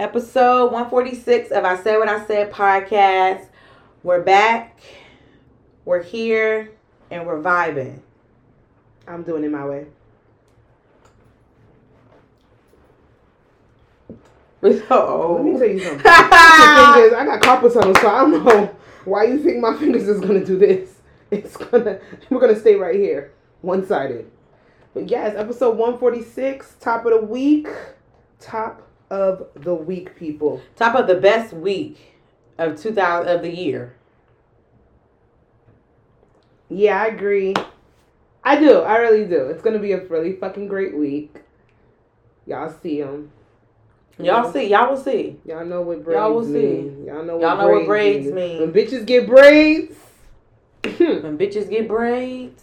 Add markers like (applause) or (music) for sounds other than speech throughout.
Episode 146 of I Said What I Said podcast. We're back. We're here and we're vibing. I'm doing it my way. (laughs) Let me tell you something. (laughs) the thing is, I got carpal tunnel, so I don't know (laughs) why you think my fingers is gonna do this. It's gonna we're gonna stay right here, one sided. But yes, episode one forty six, top of the week, top of the week, people. Top of the best week of 2000 of the year. Yeah, I agree. I do. I really do. It's gonna be a really fucking great week. Y'all see them. Y'all see, y'all will see. Y'all know what braids Y'all will mean. Y'all know what Y'all know what braids mean. mean. When bitches get braids. (clears throat) When bitches get braids.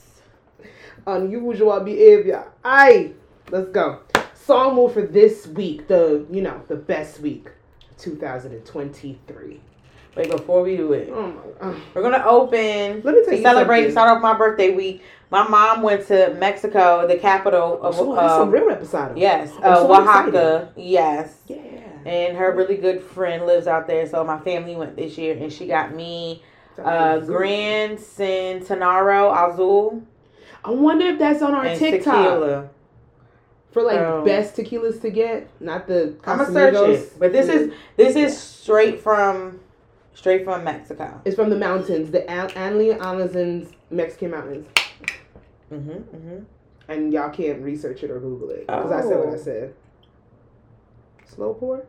unusual behavior. Aye, let's go. Song move for this week, the you know the best week, 2023. Wait, before we do it, Oh we're gonna open Let me tell to you celebrate something. start off my birthday week. My mom went to Mexico, the capital of Oh, that's some real episode. yes, uh, so Oaxaca. Yes, Yeah. and her really good friend lives out there. So my family went this year, and she got me uh, Grand Centenario Azul I wonder if that's on our TikTok tequila. For like Um, best tequilas to get, not the. I'm gonna search it, but this is this is straight from straight from Mexico. It's from the mountains, the An- Anli Amazons Mexican mountains, hmm hmm and y'all can't research it or Google it because I said what I Oh. said. Slow pour.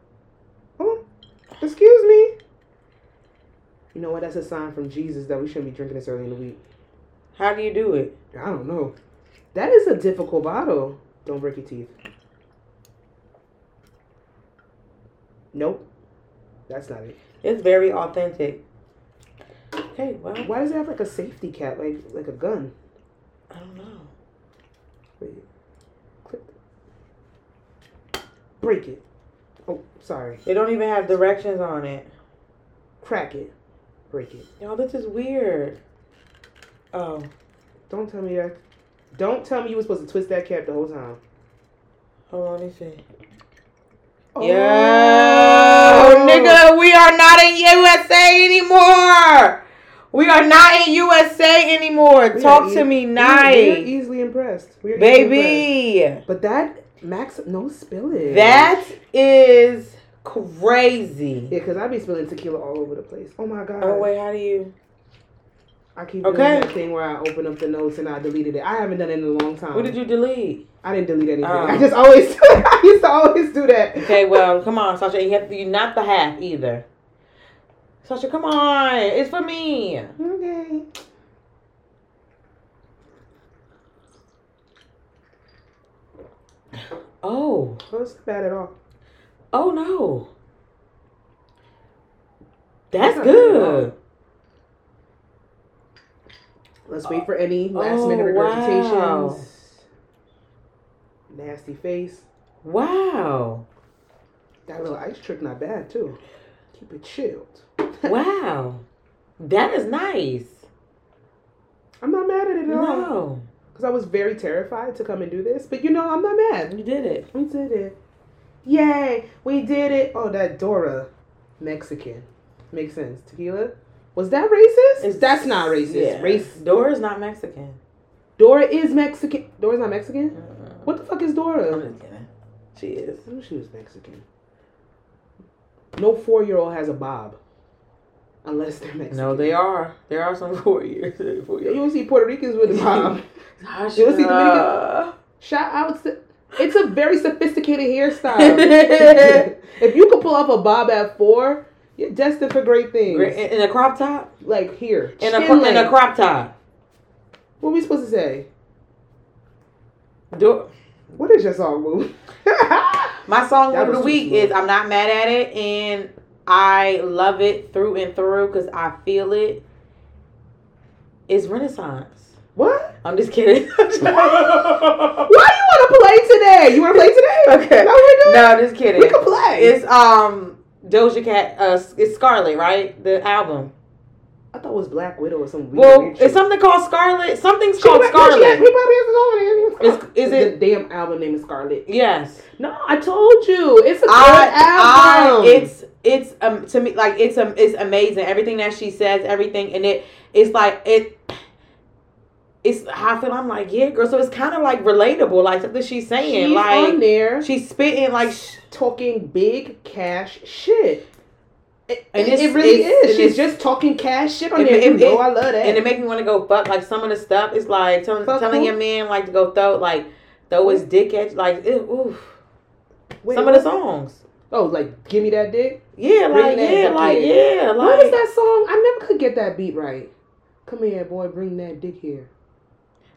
Oh, excuse me. You know what? That's a sign from Jesus that we shouldn't be drinking this early in the week. How do you do it? I don't know. That is a difficult bottle. Don't break your teeth. Nope. That's not it. It's very authentic. Okay, well, Why does it have like a safety cap, like like a gun? I don't know. Wait. Click. Break it. Oh, sorry. They don't even have directions on it. Crack it. Break it. Y'all, this is weird. Oh, Don't tell me that. Don't tell me you were supposed to twist that cap the whole time. hold on, let me see. Oh. Yo, nigga, we are not in USA anymore. We are not in USA anymore. We Talk are to e- me we- We are nice, easily impressed. We are easily impressed. baby. But that Max, no spilling. That is crazy. Yeah, because I be spilling tequila all over the place. Oh my god. Oh wait, how do you? I keep Okay. doing that thing where I open up the notes and I deleted it. I haven't done it in a long time. What did you delete? I didn't delete anything. Oh. I just always do. (laughs) I used to always do that. Okay, well, come on, Sasha. You have to, you're not the half either. Sasha, come on. It's for me. Okay. Oh, Well, it's not bad at all. oh no. That's That's good. Let's wait for any last minute Oh, regurgitations. wow. Nasty face. Wow. That little ice trick not bad too. Keep it chilled. (laughs) Wow. That is nice. I'm not mad at it at all. No. Because I was very terrified to come and do this. But you know, I'm not mad. You did it. We did it. Yay! We did it. Oh, that Dora. Mexican. Makes sense. Tequila? Was that racist? That's not racist. Yeah. Race. Dora's not Mexican. Dora is Mexican. Dora's not Mexican? Mm-mm. What the fuck is I'm Dora? just kidding. She is. I knew she was Mexican. No four year old has a bob. Unless they're Mexican. No, they are. There are some (laughs) four years. Four You don't see Puerto Ricans with a (laughs) bob. You don't see Dominican- Shout out to. It's a very sophisticated hairstyle. (laughs) if you could pull off a bob at four, you're destined for great things. In a crop top? Like here. In a, cro- in a crop top. What are we supposed to say? Do- What is your song move? (laughs) My song That of the week is I'm not mad at it and I love it through and through because I feel it. It's Renaissance. what? I'm just kidding. (laughs) (laughs) Why do you want to play today? You want to play today? Okay. What we're doing? no, just kidding. We can play. It's um Doja Cat. Uh, it's Scarlet, right? The album. I thought it was Black Widow or some weird. Well, weird it's something called Scarlet. Something's She called might- no, she Scarlet. Probably his own name. Is- is it- the damn album name is Scarlet? Yes. No, I told you it's a good I, I it's it's um to me like it's um it's amazing everything that she says everything and it it's like it it's how I feel I'm like yeah girl so it's kind of like relatable like something she's saying She's like on there she's spitting like sh- talking big cash shit. It, And it, it really it's- is. She's it's- just talking cash shit on It- there. it- you know, I love that. and it makes me want to go fuck like some of the stuff is like tell, telling who? your man like to go throw like throw his dick at you. like oof. Wait, some of the songs Oh, like give me that dick. yeah like yeah like yeah like what is that song? I never could get that beat right. Come here, boy. Bring that dick here.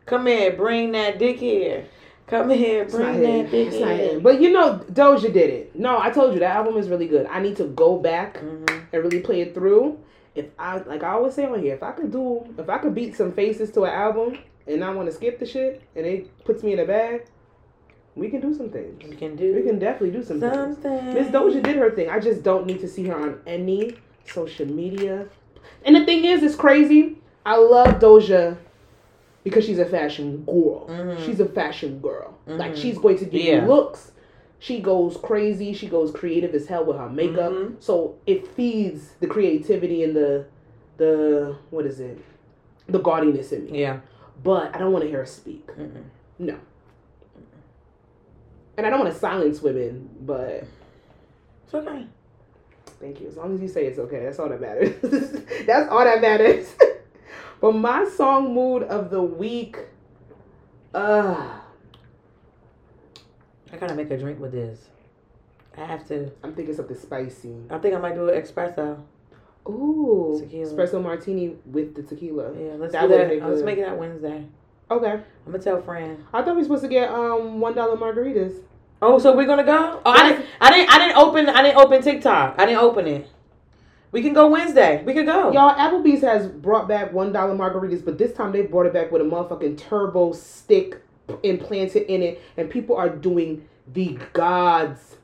Come here bring that dick here come here bring that dick here. But you know, Doja did it. No, I told you that album is really good. I need to go back Mhm. and really play it through. If I like, I always say on here, if I could do, if I could beat some faces to an album, and I want to skip the shit, and it puts me in a bag, we can do some things. we can do We can definitely do some things. something Miss Doja did her thing. I just don't need to see her on any social media. And the thing is, it's crazy. I love Doja because she's a fashion girl. Mhm. She's a fashion girl. Like Mhm. she's going to give Yeah. you looks. She goes crazy. She goes creative as hell with her makeup. Mhm. So it feeds the creativity and the the what is it? The gaudiness in me. yeah But I don't want to hear her speak. No. And I don't want to silence women, but it's okay Thank you. As long as you say it's okay, that's all that matters. (laughs) that's all that matters. (laughs) but my song mood of the week, uh, I gotta make a drink with this I have to I'm thinking something spicy. I think I might do an espresso Ooh, Tequila. espresso martini with the tequila. yeah let's That do that be let's make it that Wednesday Okay, I'm gonna tell Fran I thought we were supposed to get um one dollar margaritas. Oh, so we're gonna go? Oh, I didn't. I didn't. I didn't open. I didn't open TikTok. I didn't open it. We can go Wednesday. We could go. Y'all, Applebee's has brought back one dollar margaritas, but this time they brought it back with a motherfucking turbo stick implanted in it, and people are doing the gods,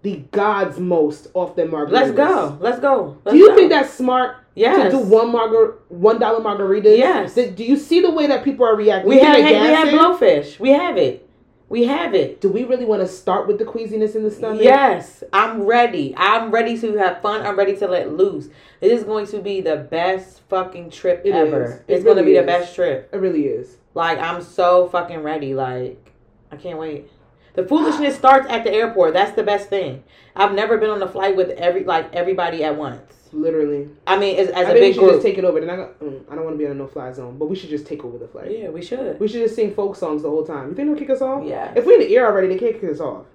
the gods most off their margaritas. Let's go. Let's go. Let's do you go. think that's smart yes? to do one margar one dollar margaritas? Yes. Do, you see the way that people are reacting? We have. think We have blowfish. We have it. We have it. Do we really want to start with the queasiness in the stomach? Yes, I'm ready. I'm ready to have fun. I'm ready to let loose. It is going to be the best fucking trip It ever. is. It It's going to really be the best trip. it really is. Like I'm so fucking ready. Like I can't wait. The foolishness starts at the airport. That's the best thing. I've never been on a flight with every like everybody at once. Literally. I mean, as, as I a think we should group. just take it over. Then I, got, mm, I don't want to be on a no-fly zone, but we should just take over the flight. yeah, we should. We should just sing folk songs the whole time. You think they'll kick us off? Yeah. If we're in the air already, they can't kick us off.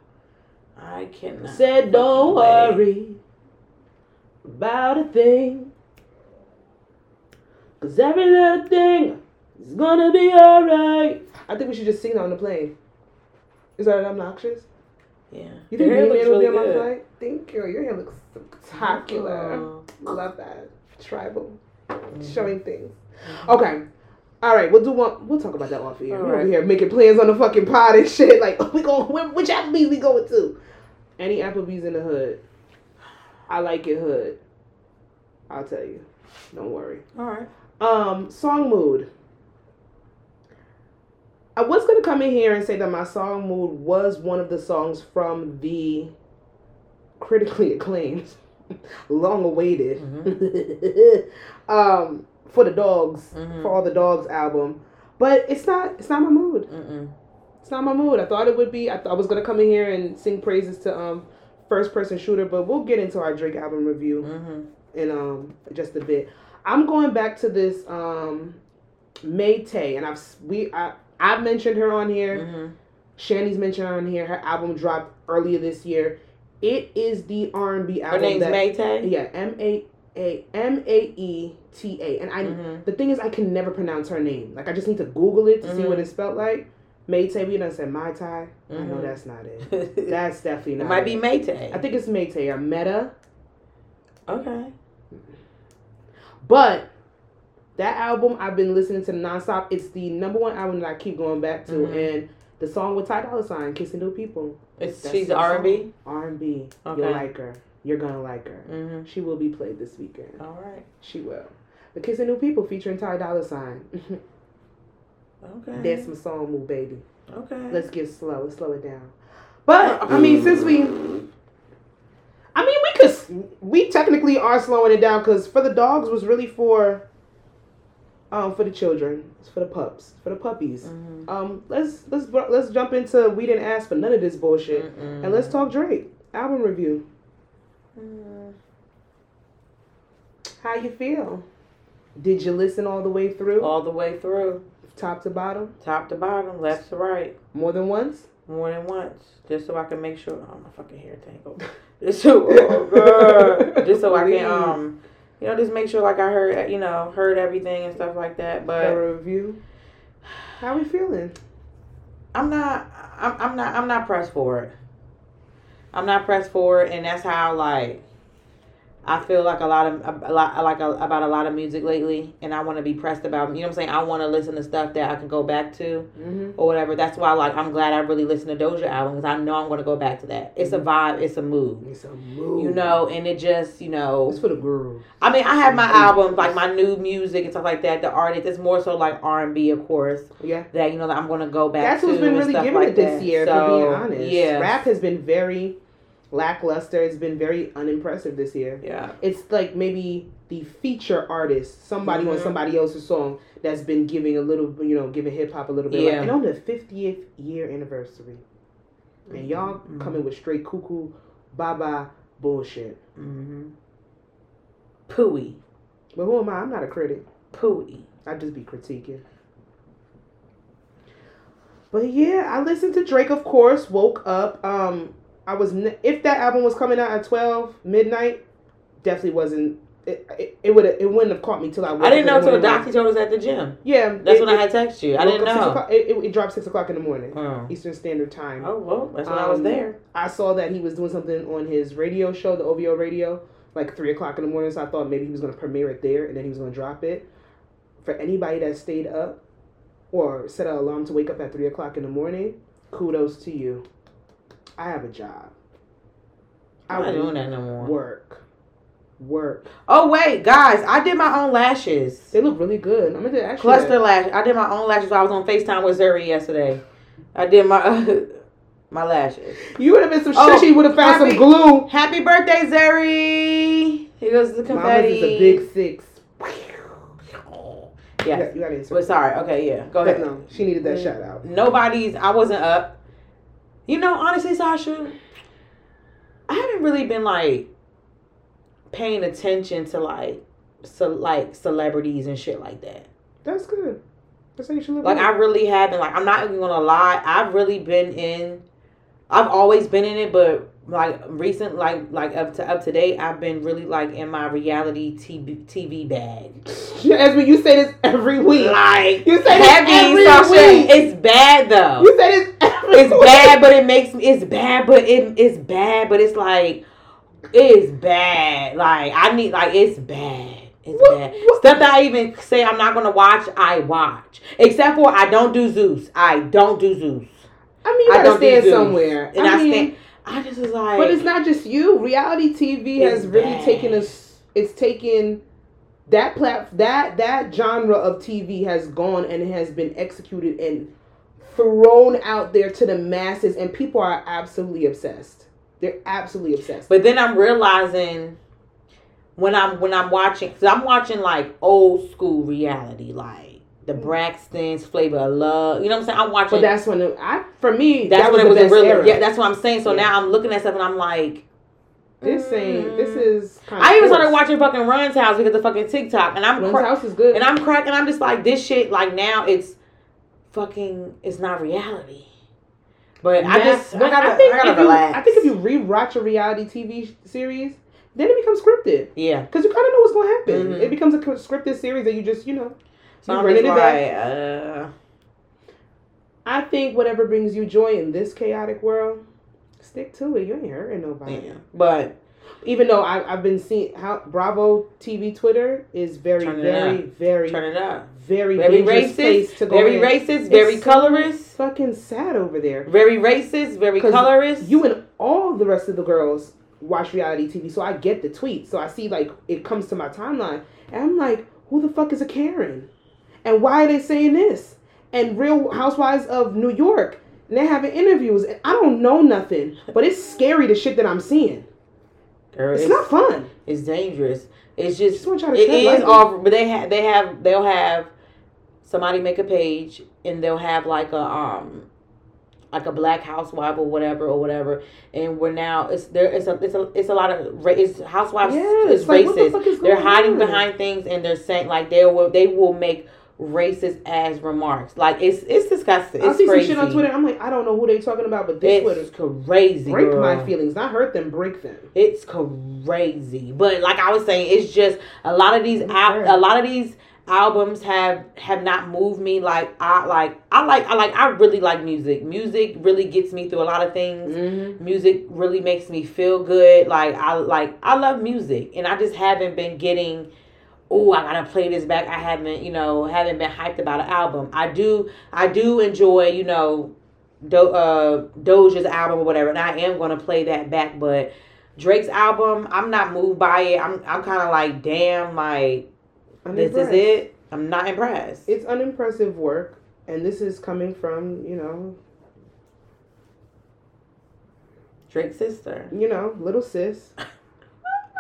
I cannot. Said, don't worry about a thing. Cause every little thing is gonna be alright. I think we should just sing that on the plane. Is that obnoxious? Yeah. You think Your hair looks really on my good. flight? Thank you. Your hair looks spectacular. Love that. Tribal. Mhm. Showing things. Okay. All right, we'll do one. We'll talk about that off here. All We're over right. here making plans on the fucking pod and shit. Like, (laughs) we going where, which Applebee's we going to? Any Applebee's in the hood. I like it hood. I'll tell you. Don't worry. All right. Um, song mood. I was gonna come in here and say that my song mood was one of the songs from the critically acclaimed, (laughs) long awaited, (laughs) um, for the dogs, Mhm. for all the dogs album. But it's not. It's not my mood. Mm-mm. It's not my mood. I thought it would be. I, th- I was gonna come in here and sing praises to um, first person shooter, but we'll get into our Drake album review Mm-hmm. in um just a bit. I'm going back to this um May Tay, and I've we I I've mentioned her on here. Mm-hmm. Shanny's mentioned on here. Her album dropped earlier this year. It is the R&B album. Her name's that, Maytay. Yeah, M A A M A E T A, and I. Mhm. The thing is, I can never pronounce her name. Like I just need to Google it to see what Mhm. it's spelled like. May Tay, we done said Mai Tai. I know Mhm. that's not it. (laughs) That's definitely it not. might be it. Maytay. I think it's May Tay or Meta. okay. But that album I've been listening to nonstop. It's the number one album that I keep going back to, Mhm. and the song with Ty Dolla Sign, "Kissing New People." It's That's she's R and B. song. R&B. Okay. You'll like her. You're gonna like her. Mm-hmm. She will be played this weekend. All right. She will. The Kissing New People featuring Ty Dolla Sign. Okay. That's my song, move baby. okay. Let's get slow. Let's slow it down. But I mean, since we, I mean, we let's we technically are slowing it down because for the dogs was really for um for the children, it's for the pups, for the puppies. Mhm. Um, let's let's let's jump into we didn't ask for none of this bullshit, Mm-mm. and let's talk Drake album review. Mm. How you feel? Did you listen all the way through, all the way through, top to bottom, top to bottom, left to right, more than once? more than once, just so I can make sure. Oh my fucking hair tangled. (laughs) Just so, oh god, just so I (laughs) can um, you know, just make sure like I heard, you know, heard everything and stuff like that. But a review. How we feeling? I'm not, I'm, I'm not, I'm not pressed for it. I'm not pressed for it, and that's how like. I feel like a lot of a lot like a, about a lot of music lately, and I want to be pressed about. You know what I'm saying? I want to listen to stuff that I can go back to. Mm-hmm. or whatever. That's why, like, I'm glad I really listened to Doja album because I know I'm gonna go back to that. It's a vibe. It's a mood. It's a move. You know, and it just, you know, it's for the girls. I mean, I have my albums, like my new music and stuff like that. The artist, it's more so like R and B, of course. Yeah. That you know that I'm gonna go back. That's to who's been really giving like it this that. year, So, being honest. Yeah, Rap has been very lackluster. It's been very unimpressive this year. yeah, It's like maybe the feature artist, somebody on Mhm. somebody else's song that's been giving a little, you know, giving hip hop a little bit. Yeah. Like, and on the 50th year anniversary. And y'all Mhm. coming with straight cuckoo, baba bullshit. mm-hmm. Pooey, But who am I? I'm not a critic. pooey. I just be critiquing. But yeah, I listened to Drake. Of course, woke up. Um, I was if that album was coming out at twelve midnight, definitely wasn't. It it, it would it wouldn't have caught me till I. I didn't know until doctor told us at the gym. Yeah, That's it- when I had texted you. I didn't know. It, dropped six o'clock in the morning, Oh. Eastern Standard Time. oh well, that's when I was Um, there. I saw that he was doing something on his radio show, the OVO radio, like three o'clock in the morning. So I thought maybe he was going to premiere it there and then he was going to drop it. For anybody that stayed up or set an alarm to wake up at three o'clock in the morning, kudos to you. I have a job. I I'm not will doing that no more. work, work. Oh wait, guys, I did my own lashes. They look really good. I'm gonna actually. Cluster lash. I did my own lashes. I was on Facetime with Zuri yesterday. I did my (laughs) my lashes. You would have been some shit. Oh, she would have found happy- some glue. Happy birthday, Zuri! Here goes the Mama's confetti. is a big six. You Yeah. got, you got But sorry. Okay, yeah. Go ahead. no, she needed that Mm. shout out. Nobody's. I wasn't up. You know, honestly, Sasha, I haven't really been like paying attention to like so like celebrities and shit like that. That's good. That's how you should live. Like life. I really haven't. Like I'm not even gonna lie. I've really been in. I've always been in it, but like recent, like like up to up to date, I've been really like in my reality TV TV bag. (laughs) As when you say this every week. Like You say this heavy, every Sasha. week. It's bad though. You say this every it's bad, but it makes me. It's bad, but it it's bad, but it's like it's bad. Like I need like it's bad. It's What- bad. what- Stuff that I even say I'm not gonna watch, I watch. Except for I don't do Zeus. I don't do Zeus. I mean, you I gotta do stand Zeus. somewhere. And I, I mean, stand. I just was like. but it's not just you. Reality TV has really bad. taken us. It's taken that plat that that genre of TV has gone and it has been executed and thrown out there to the masses, and people are absolutely obsessed. They're absolutely obsessed. But then I'm realizing when I'm when I'm watching, cause I'm watching like old school reality, like the Braxtons, Flavor of Love. You know what I'm saying? I'm watching. But that's when it, I, for me, that's that when was it was the a best really. era. Yeah, that's what I'm saying. So Yeah. now I'm looking at stuff and I'm like. This ain't. This mm. is. Kind I even started watching fucking Run's House because of fucking TikTok, and I'm Run's cra- House is good. and I'm cracking. I'm just like this shit. Like now, it's fucking. It's not reality. But I just. I gotta. I, think gotta if you, relax. I think if you rewatch a reality TV series, then it becomes scripted Yeah. because you kind of know what's going to happen. Mhm. It becomes a scripted series that you just, you know, So you I'm running it back. like, uh, I think whatever brings you joy in this chaotic world, stick to it. You ain't hurting nobody. yeah. But Even though I, I've been seeing how Bravo TV Twitter is very, Turn it very, very, turn it up. very, Very dangerous place racist. to go Very in. racist. Very It's so colorist. Fucking sad over there. Very racist. Very colorist. you and all the rest of the girls watch reality TV, so I get the tweets. So I see like it comes to my timeline, and I'm like, who the fuck is a Karen? And why are they saying this? And Real Housewives of New York, and they're having interviews, and I don't know nothing, but it's scary the shit that I'm seeing. It's, it's, not fun. it's dangerous. It's just just want y'all to it is but they have they have they'll have somebody make a page and they'll have like a um like a black housewife or whatever or whatever, and we're now it's there it's a it's a it's a lot of ra- it's housewives Yeah, is it's like, what the is They're hiding on? behind things and they're saying like they will they will make racist as remarks. Like it's it's disgusting. I It's see crazy. some shit on Twitter. I'm like, I don't know who they talking about, but this It's Twitter crazy. break girl. my feelings, not hurt them, break them. It's crazy. But like I was saying, it's just a lot of these al- a lot of these albums have have not moved me like I like I like I like I really like music. Music really gets me through a lot of things. Mm-hmm. Music really makes me feel good. Like I like I love music and I just haven't been getting oh I gotta play this back. I haven't, you know, haven't been hyped about an album. I do I do enjoy, you know, Do, uh Doja's album or whatever, and I am gonna play that back, but Drake's album, I'm not moved by it. I'm I'm kinda like, damn, like this is it. I'm not impressed. It's unimpressive work, and this is coming from you know, Drake's sister. you know, little sis. (laughs)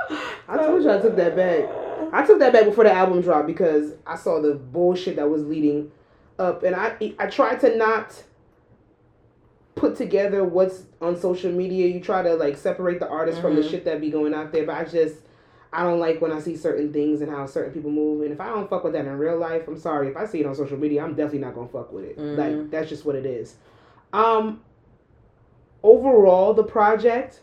(laughs) I told you I took that back. I took that back before the album dropped because I saw the bullshit that was leading up, and I I tried to not put together what's on social media. You try to like separate the artist from the Mhm. shit that be going out there, but I just I don't like when I see certain things and how certain people move. And if I don't fuck with that in real life, I'm sorry. If I see it on social media, I'm definitely not gonna fuck with it. Mhm. Like that's just what it is. Um overall the project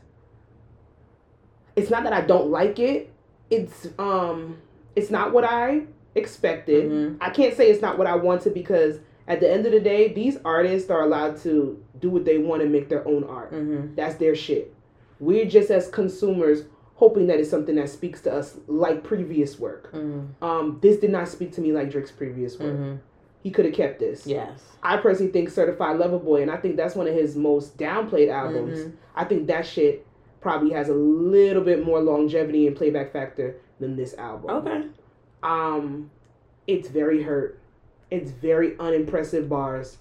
it's not that I don't like it. It's um it's not what I expected. Mhm. I can't say it's not what I wanted because at the end of the day, these artists are allowed to do what they want and make their own art. Mm-hmm. That's their shit. We're just as consumers hoping that it's something that speaks to us like previous work. Mm-hmm. Um, this did not speak to me like Drake's previous work. Mm-hmm. He could have kept this. Yes. I personally think Certified Lover Boy, and I think that's one of his most downplayed albums. Mhm. I think that shit probably has a little bit more longevity and playback factor than this album. Okay. Um, it's very hurt. It's very unimpressive bars.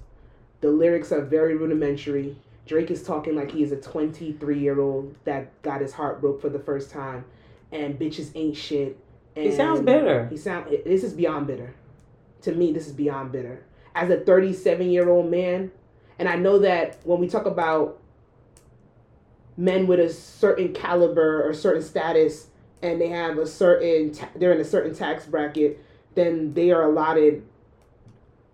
The lyrics are very rudimentary. Drake is talking like he is a 23 year old that got his heart broke for the first time, and bitches ain't shit. And He sounds bitter. He sound. This is beyond bitter. To me, this is beyond bitter. As a 37 year old man, and I know that when we talk about men with a certain caliber or certain status, and they have a certain, ta- they're in a certain tax bracket, then they are allotted,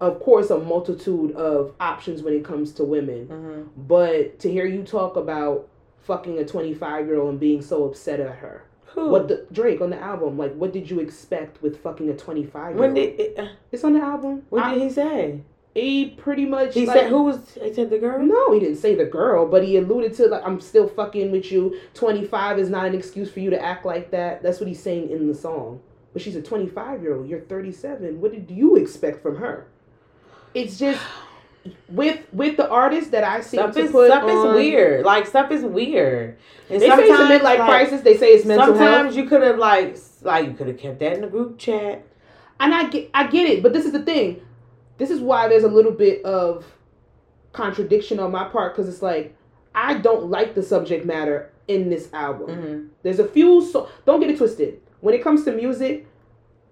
of course, a multitude of options when it comes to women. Mm-hmm. But to hear you talk about fucking a 25 year old and being so upset at her. Who? What the Drake on the album? Like, what did you expect with fucking a 25 year when did it, uh, It's on the album. what I- did he say? He pretty much He like, said who was he said the girl? No, he didn't say the girl, but he alluded to like I'm still fucking with you. 25 is not an excuse for you to act like that. That's what he's saying in the song. But she's a 25 year old. You're 37. What did you expect from her? It's just with with the artist that I see, Stuff is stuff on, is weird. Like stuff is weird. And They say it's a midlife like, crisis. They say it's mental health. Sometimes you could have like like you could have kept that in the group chat. and I get I get it, but this is the thing. This is why there's a little bit of contradiction on my part because it's like I don't like the subject matter in this album. Mm-hmm. There's a few so don't get it twisted. When it comes to music,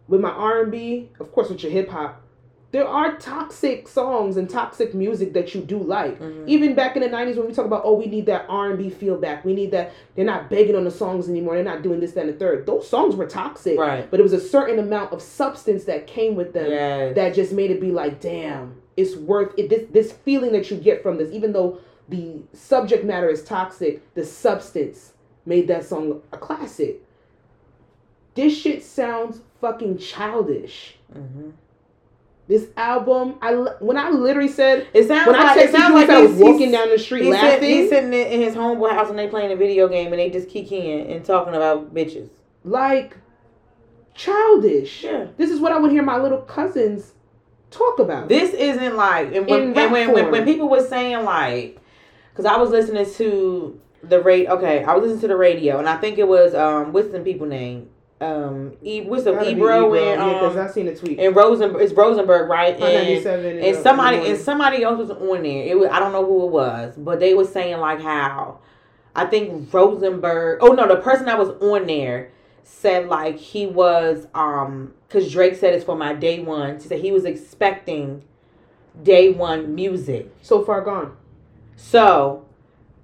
with my R and B, of course with your hip hop, there are toxic songs and toxic music that you do like. Mhm. Even back in the '90s, when we talk about oh, we need that R and B feel back, we need that. They're not begging on the songs anymore. They're not doing this, that, and the third. Those songs were toxic, Right. but it was a certain amount of substance that came with them Yes. that just made it be like, damn, it's worth it. This this feeling that you get from this, even though the subject matter is toxic, the substance made that song a classic. This shit sounds fucking childish. hmm This album, I when I literally said It sounds when I like texted it sounds like I was he's walking down the street He's, sit, laughing, he's sitting in his homeboy house and they playing a video game and they just kikiing and talking about bitches. like childish. Yeah. This is what I would hear my little cousins talk about. This isn't like and when and when, when when people were saying like, because I was listening to the rate. Okay, I was listening to the radio and I think it was um what's the people name um e what's the Ebro Ebro, and yeah, because um I seen a tweet. and Rosen it's Rosenberg right and and somebody and somebody else was on there. It was I don't know who it was, but they were saying like how I think Rosenberg. Oh no, the person that was on there said like he was um because Drake said it's for my day one. He said he was expecting day one music. So far gone. So,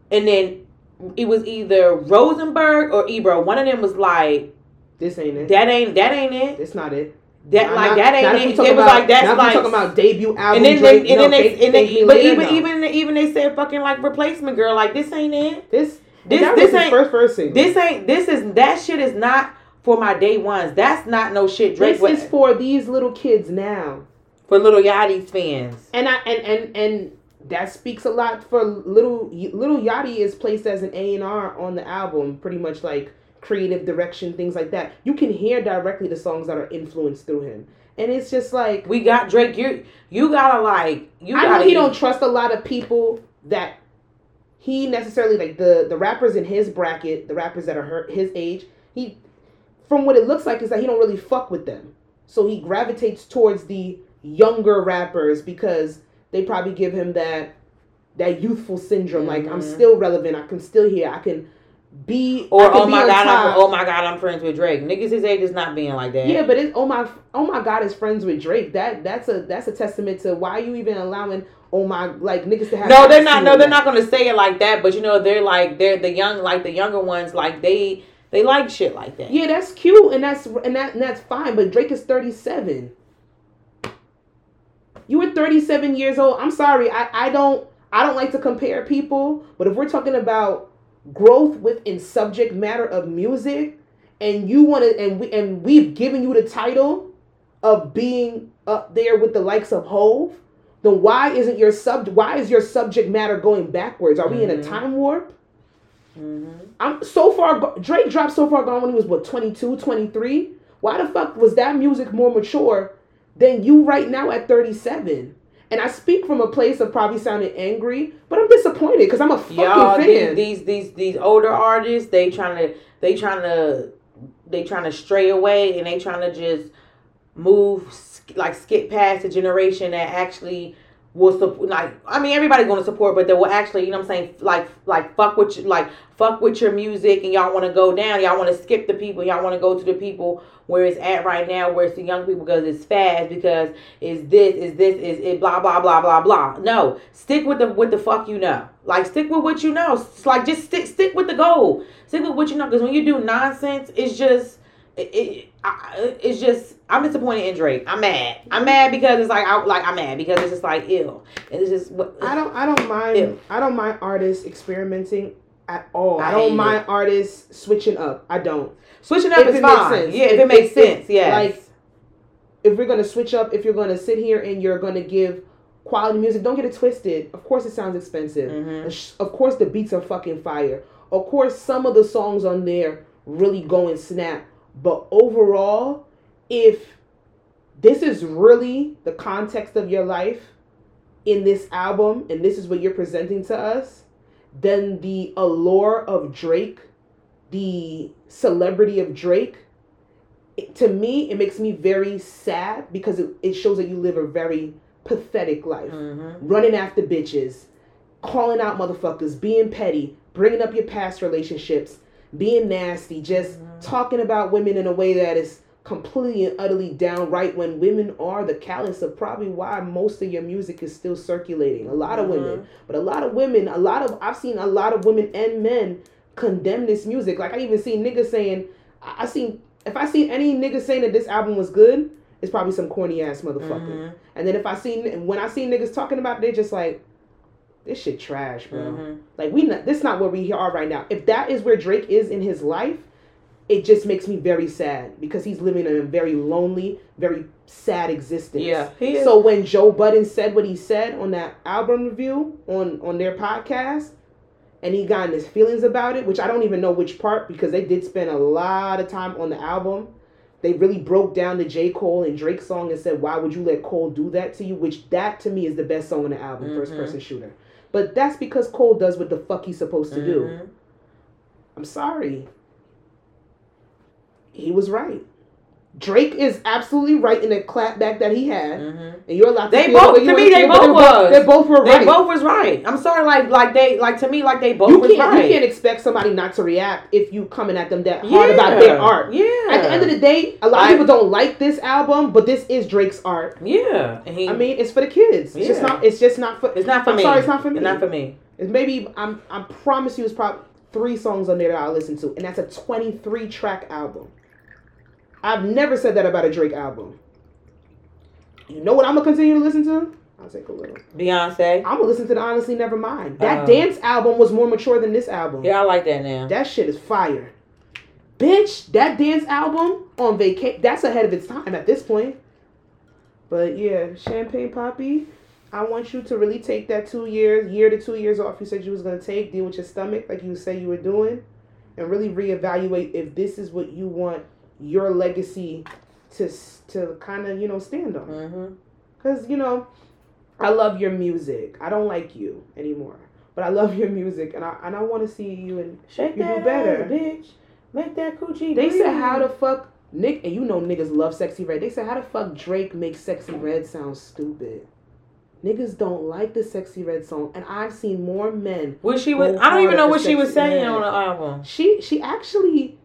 and then it was either Rosenberg or Ebro. One of them was like, This ain't it. "That ain't that ain't it. It's not it. That like not- that ain't it." It was about- like that's like." talking about debut album. and then Drake, they, and no, then they, Thank- and Thank they but even now. even even they said fucking like replacement girl. Like this ain't it. this This this ain't first first single. This ain't this is that shit is not for my day ones. That's not no shit Drake This was is for these little kids now. for Lil Yachty's fans. And I and and and that speaks a lot for little Lil Yachty is placed as an A and R on the album, pretty much like creative direction, things like that. You can hear directly the songs that are influenced through him, and it's just like We got Drake. You you gotta like you I gotta. know he don't trust a lot of people that he necessarily like the the rappers in his bracket, the rappers that are his age. He, from what it looks like, is that he don't really fuck with them. So he gravitates towards the younger rappers because they probably give him that that youthful syndrome. Like I'm Mhm. still relevant. I can still hear. I can be. Or oh be my god, I'm, oh my god, I'm friends with Drake. Niggas his age is not being like that. Yeah, but it's oh my oh my god is friends with Drake. That that's a that's a testament to why are you even allowing oh my like niggas to have No, they're not. No, they're not gonna say it like that. But you know, they're like they're the young, like the younger ones. Like they they like shit like that. Yeah, that's cute and that's and that and that's fine. But Drake is thirty seven. You were thirty seven years old. I'm sorry. I I don't I don't like to compare people. But if we're talking about growth within subject matter of music, and you want to and we and we've given you the title of being up there with the likes of Hove, then why isn't your sub why is your subject matter going backwards? Are we in a Mhm. time warp? hmm I'm so far Drake dropped so far gone when he was what 22, 23. Why the fuck was that music more mature than you right now at 37? And I speak from a place of probably sounding angry, but I'm disappointed because I'm a fucking Y'all, fan. these, these these these older artists, they trying to they trying to they trying to stray away and they trying to just move like skip past the generation that actually will support like I mean everybody's gonna support but they will actually you know I'm saying like like fuck with you like fuck with your music and y'all want to go down. Y'all want to skip the people. Y'all want to go to the people where it's at right now where it's the young people because it's fast because is this is this is it blah blah blah blah blah. No stick with the with the fuck you know. Like stick with what you know. It's like just stick stick with the goal. Stick with what you know because when you do nonsense it's just it, it I, it's just I'm disappointed in Drake. I'm mad. I'm mad because it's like I like I'm mad because it's just like ill. It's just what I don't I don't mind Ew. I don't mind artists experimenting at all. I, I don't mind artists switching up. I don't. switching up If is it makes fine. sense. Yeah, if, If it makes it sense. Yeah. like, if we're gonna switch up, if you're gonna sit here and you're gonna give quality music, don't get it twisted. Of course, it sounds expensive. Mhm. Of course, the beats are fucking fire. Of course, some of the songs on there really go and snap. But overall, if this is really the context of your life in this album, and this is what you're presenting to us, then the allure of Drake, the celebrity of Drake, it- to me, it makes me very sad because it, it shows that you live a very pathetic life. Mhm. Running after bitches, calling out motherfuckers, being petty, bringing up your past relationships, being nasty, just talking about women in a way that is completely and utterly downright when women are the callous of probably why most of your music is still circulating. A lot of women, but a lot of women, a lot of I've seen a lot of women and men condemn this music. Like I even seen niggas saying, I I seen if I see any niggas saying that this album was good, it's probably some corny ass motherfucker. Mhm. And then if I seen when I see niggas talking about it, they're just like, this shit trash, bro. Mhm. Like we not this is not where we are right now. If that is where Drake is in his life, it just makes me very sad because he's living a very lonely, very sad existence. Yeah. So when Joe Budden said what he said on that album review on on their podcast, and he got in his feelings about it, which I don't even know which part because they did spend a lot of time on the album. They really broke down the J. Cole and Drake song and said, "Why would you let Cole do that to you?" Which that to me is the best song on the album, First Mhm. Person Shooter. But that's because Cole does what the fuck he's supposed to do. Mhm. I'm sorry. He was right. Drake is absolutely right in the clapback that he had, Mhm. and you're allowed to. They the both- to me, they both was. They both were right. They both was right. I'm sorry, like like they like to me like they both you was can't right. you can't expect somebody not to react if you coming at them that hard about their art. Yeah. At the end of the day, a lot Like- of people don't like this album, but this is Drake's art. yeah. He, I mean, it's for the kids. It's just not. It's just not for. it's not for I'm me. sorry, it's not for me. It's not for me. It's maybe I'm. I promise you, it's probably three songs on there that I listen to, and that's a 23 track album. I've never said that about a Drake album. You know what I'm gonna continue to listen to? I'll take a little. Beyonce. I'm gonna listen to the Honestly Never Mind. That Oh. dance album was more mature than this album. Yeah, I like that now. That shit is fire. Bitch, that dance album on vacation, that's ahead of its time at this point. But yeah, Champagne Papi, I want you to really take that two years, year to two years off you said you was to take, deal with your stomach like you say you were doing, and really reevaluate if this is what you want your legacy to, to kind of, you know, stand on. Mm-hmm. Because, you know, I love your music. I don't like you anymore. But I love your music, and I and I want to see you and Shake You do better. ass, bitch. Make that coochie. They breathe. said how the fuck Nick and you know niggas love sexy red. They said how the fuck Drake makes sexy red sound stupid. Niggas don't like the sexy red song, and I've seen more men. What she was. I don't even know what she was saying Red. on the album. She she actually.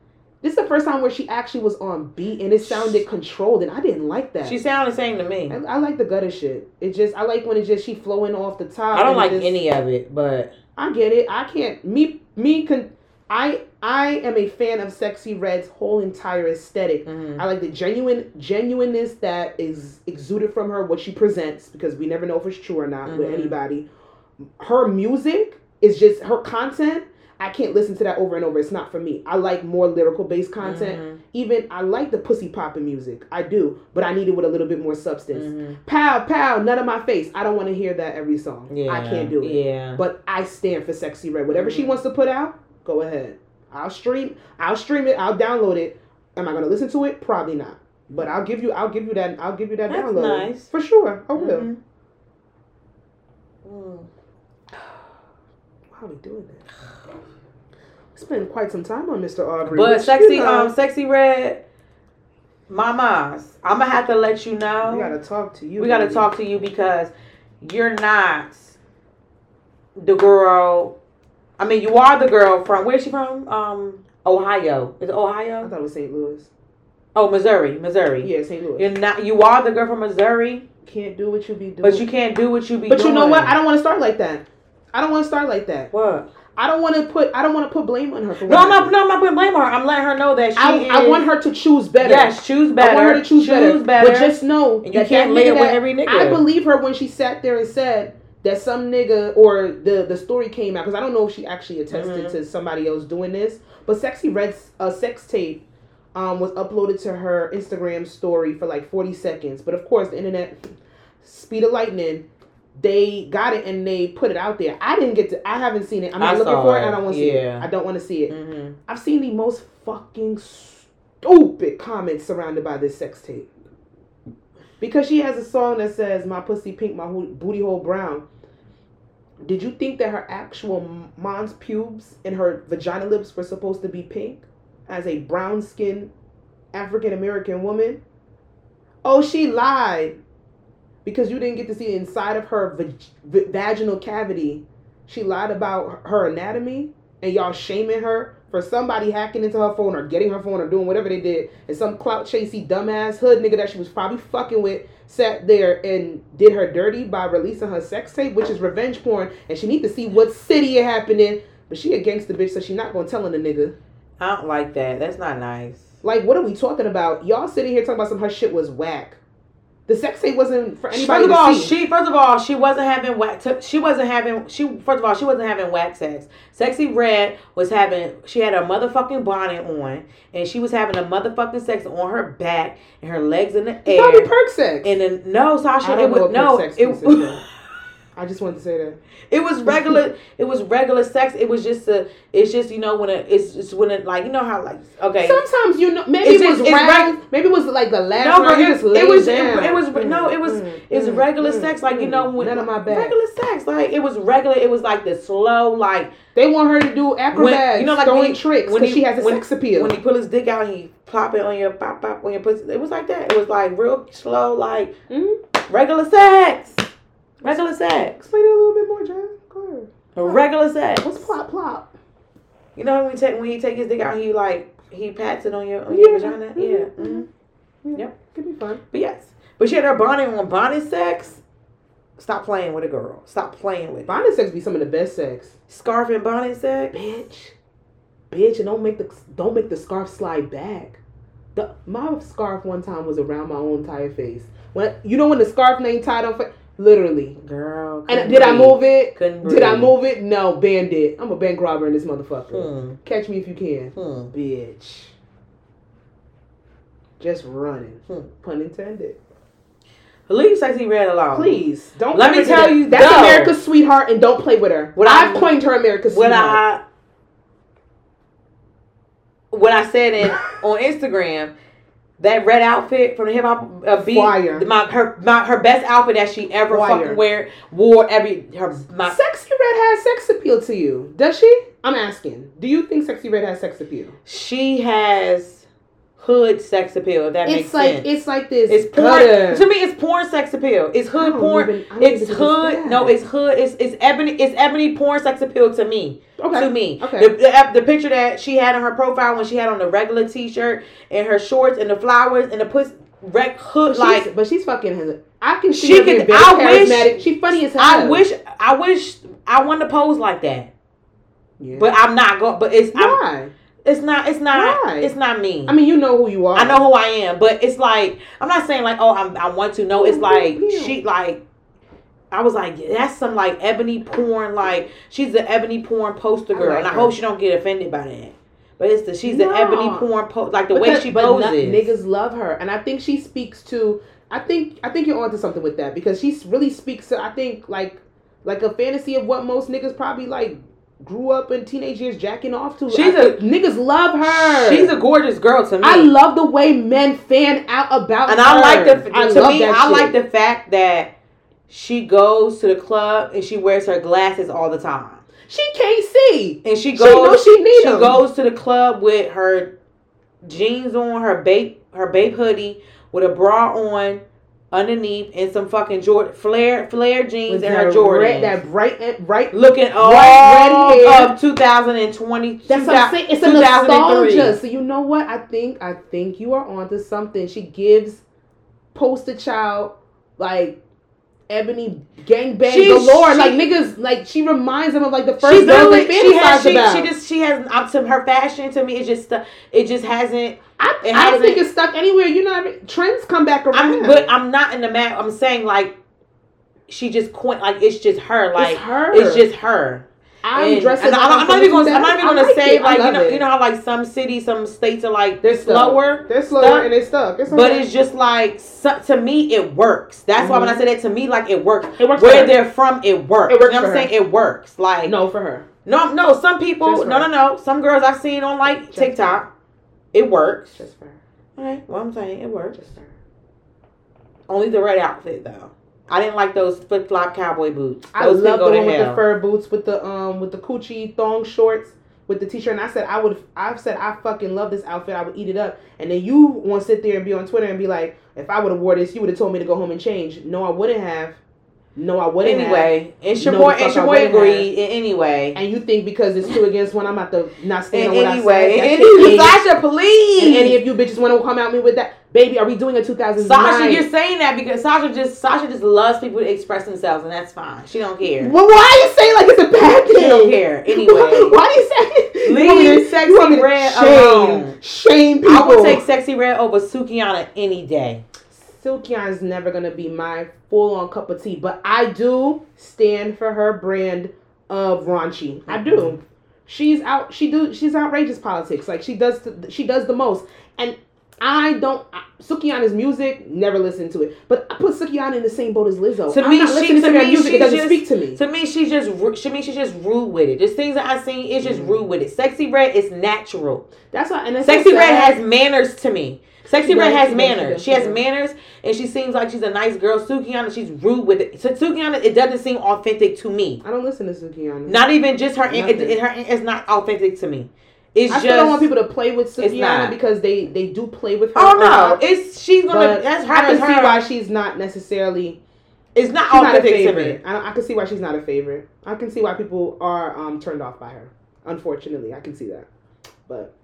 This is the first time where she actually was on beat and it sounded controlled, and I didn't like that. She sounded the same to me. I, I like the gutter shit. It just I like when it's just she flowing off the top. I don't like just- any of it, but I get it. I can't. Me me can. I I am a fan of Sexy Red's whole entire aesthetic. mhm. I like the genuine genuineness that is exuded from her, what she presents, because we never know if it's true or not with Mhm. anybody. Her music is just her content. I can't listen to that over and over. It's not for me. I like more lyrical based content. Mhm. Even I like the pussy popping music. I do, but I need it with a little bit more substance. Mhm. Pow pow, none of my face. I don't want to hear that every song. Yeah, I can't do it. Yeah, But I stand for Sexy Red. Whatever she Mhm. wants to put out, go ahead. I'll stream. I'll stream it. I'll download it. Am I gonna listen to it? Probably not. But I'll give you. I'll give you that. I'll give you that That's download nice. for sure. I will. Mm. Why are we doing that? (sighs) (sighs) (sighs) We spent quite some time on Mr. Aubrey. But which, sexy, you know, um, sexy red, mamas. I'm gonna have to let you know. we gotta talk to you. we gotta talk to you because you're not the girl. I mean, you are the girl from where's she from? Um, Ohio. Is it Ohio? I thought it was St. Louis. Oh, Missouri, Missouri. Yeah, St. Louis. You're not. You are the girl from Missouri, Can't do what you be doing. but you can't do what you be. Doing. But you know what? I don't want to start like that. I don't want to start like that. What? I don't want to put. I don't want to put blame on her for. No, I'm not. No, I'm not putting blame on her. I'm letting her know that she. I, is, I want her to choose better. Yes, choose better. I want her to choose, better. better. But just know And you that can't lay it with every nigga. I believe her when she sat there and said that some nigga or the the story came out because I don't know if she actually attested Mhm. to somebody else doing this, but Sexy Red's a sex tape um, was uploaded to her Instagram story for like forty seconds. But of course, the internet, speed of lightning. They got it and they put it out there. I didn't get to. I haven't seen it. I'm not I looking for it. it. I don't want to see it. I don't want to see it. Mhm. I've seen the most fucking stupid comments surrounded by this sex tape. Because she has a song that says "My pussy pink, my ho- booty hole brown." Did you think that her actual mom's pubes and her vagina lips were supposed to be pink, as a brown skinned African American woman? Oh, she lied because you didn't get to see inside of her vag- vaginal cavity. She lied about her anatomy, and y'all shaming her for somebody hacking into her phone or getting her phone or doing whatever they did. And some clout chasey dumbass hood nigga that she was probably fucking with sat there and did her dirty by releasing her sex tape, which is revenge porn. And she need to see what city it happened in. But she a gangster bitch, so she not gonna tell on the nigga. I don't like that. That's not nice. Like, what are we talking about? Y'all sitting here talking about some her shit was whack. The sex tape wasn't for anybody First of to all, see. she first of all she wasn't having t- She wasn't having she. First of all, she wasn't having wax sex. Sexy Red was having. She had a motherfucking bonnet on, and she was having a motherfucking sex on her back and her legs in the It's probably air. perk sex. And then no, Sasha, I it was no, it. (laughs) I just wanted to say that. it was regular. it was regular sex. It was just a. It's just you know when it, it's it's when it like you know how like okay. Sometimes you know, maybe It's it was just- round. maybe it was like the last No, round. it, just it was down. it, it was Mm, no it was mm, it's mm, regular mm, sex like you mm. know when none of my bad. regular sex like it was regular it was like the slow like They want her to do acrobats, you know, like throwing when tricks when he- she has a when- sex appeal. when he pull his dick out and he plop it on your pop pop on your pussy. It was like that. It was like real slow, like Mm-hmm. regular sex, regular sex, Explain it a little bit more, Jen. Go ahead. regular sex. What's plop plop? You know when you take when you take his dick out, he like he pats it on your on your Yeah. vagina. Mhm. Yeah. hmm Yeah. Yep. Could be fun. But yes, but she had her bonnet on bonnet sex. Stop playing with a girl. Stop playing with it. Bonnet sex be some of the best sex. scarf and bonnet sex. Bitch. Bitch, and don't make the don't make the scarf slide back. The my scarf one time was around my own entire face. When you know when the scarf ain't tied on fa- literally. Girl. And did I move it? Couldn't Did I move it? No, bandit. I'm a bank robber in this motherfucker. Hmm. Catch me if you can. Hmm. Bitch. Just running. Hmm. Pun intended. Leave sexy red alone. Please don't. Let me tell you, that's though. America's sweetheart, and don't play with her. What I've I- coined her America's What sweetheart. I what I said in (laughs) on Instagram, that red outfit from the hip hop uh, beat, Fire. my her my her best outfit that she ever Fire. fucking wear wore every her my Sexy Red has sex appeal to you, does she? I'm asking. Do you think Sexy Red has sex appeal? she has hood sex appeal. If that makes It's like sense. it's like this. It's porn. gutter. To me, it's porn sex appeal. It's hood don't porn. even- it's hood. no, it's hood. It's it's ebony. It's ebony porn sex appeal to me. Okay. To me, Okay. The, the the picture that she had on her profile when she had on the regular T-shirt and her shorts and the flowers and the puss rec hood But like. but she's fucking. Has I can see She her being could- very I wish- charismatic. She's funny as hell. I wish. I wish. I want to pose like that, Yeah. but I'm not going. But it's. I'm, why? It's not. It's not. Why? It's not me. I mean, you know who you are. I know who I am, but it's like I'm not saying like oh I'm, I want to. know. it's like she like. I was like, that's some like ebony porn. Like she's the ebony porn poster I girl, like and I her. hope she don't get offended by that. But it's the she's the No. ebony porn po- like the way she poses. no- niggas love her, and I think she speaks to. I think I think you're onto something with that because she really speaks to. I think like like a fantasy of what most niggas probably like grew up in teenage years jacking off to. Her. She's I a- niggas love her. She's a gorgeous girl to me. I love the way men fan out about and her. I like the I to me I shit. like the fact that she goes to the club and she wears her glasses all the time. She can't see. And she She goes knows she she 'em. goes to the club with her jeans on, her babe her babe hoodie with a bra on underneath and some fucking Jordan flare flare jeans and her red, that bright, bright. Looking all red hair. of 2020. That's what I'm saying. It's a 2003. nostalgia. So you know what? I think I think you are onto something. She gives poster child like ebony gangbang She- galore. she- like niggas, like she reminds them of like the first literally, they she has, she, about. she just, she has, up to her fashion to me, it just, it just hasn't, I, I don't think it's stuck anywhere. You know, what I mean? trends come back around. I'm, but I'm not in the map, I'm saying like, she just quit, like, it's just her, like, it's her. it's just her. I'm And- dressing. and I'm, I'm not even gonna. I'm not even gonna like say it. Like you know. it. You know how like some cities, some states are like They're stuck. slower. They're slower stuck. and they're stuck. It's But it's just like so, to me, it works. That's why when I mm-hmm. say that to me, like it works. it works. Where her. they're from, it works. It works You know what I'm saying? It works. Like no, for her. no, no. Some people, no, no, no. Some girls I've seen on like TikTok, it works. Just for her. Alright, well I'm saying it works. Just for her. Only the red outfit though. I didn't like those flip flop cowboy boots. I love the one with the fur boots with the um with the coochie thong shorts with the t-shirt. And I said I would. I've said I fucking love this outfit. I would eat it up. And then you want to sit there and be on Twitter and be like, if I would have wore this, you would have told me to go home and change. No, I wouldn't have. No, I wouldn't have. Anyway, and No, Shaboy the and Shaboy agreed. And anyway, And you think because it's two against one, I'm about to not stand and on what anyway, I said. and anyway. Sasha, please. And any of you bitches want to come at me with that, baby? Are we doing a 2009? Sasha, you're saying that because Sasha just Sasha just loves people to express themselves, and that's fine. She don't care. Well, why are you saying like it's a bad thing? She don't care. (laughs) Anyway, why do you say? Leave (laughs) you want me to- sexy you want me to red shame, alone. Shame people. I would take Sexy Red over Sukihana any day. Sukihana is never gonna be my full on cup of tea, but I do stand for her brand of raunchy. I do. She's out. She do. She's outrageous politics. Like she does. The, she does the most. And I don't. Sukihana's music. Never listen to it. But I put Sukihana in the same boat as Lizzo. To I'm me, she- to to me, music. It doesn't just- speak to me. To me, she's just to me she's just rude with it. Just things that I've seen, it's just Mhm. rude with it. Sexy Red is natural. That's why. And Sexy so Red has manners to me. Sexy Red has she does, she manners. She has manners, and she seems like she's a nice girl. Sukihana, she's rude with it. So Sukihana, it doesn't seem authentic to me. I don't listen to Sukihana. Not even just her. It, it, her it's not authentic to me. It's I just still don't want people to play with It's Sukihana because they they do play with her. Oh no, it's she's gonna. That's her. I can as see why she's not necessarily. it's not She's not a authentic to me. favorite. I, I can see why she's not a favorite. I can see why people are um turned off by her. Unfortunately, I can see that. But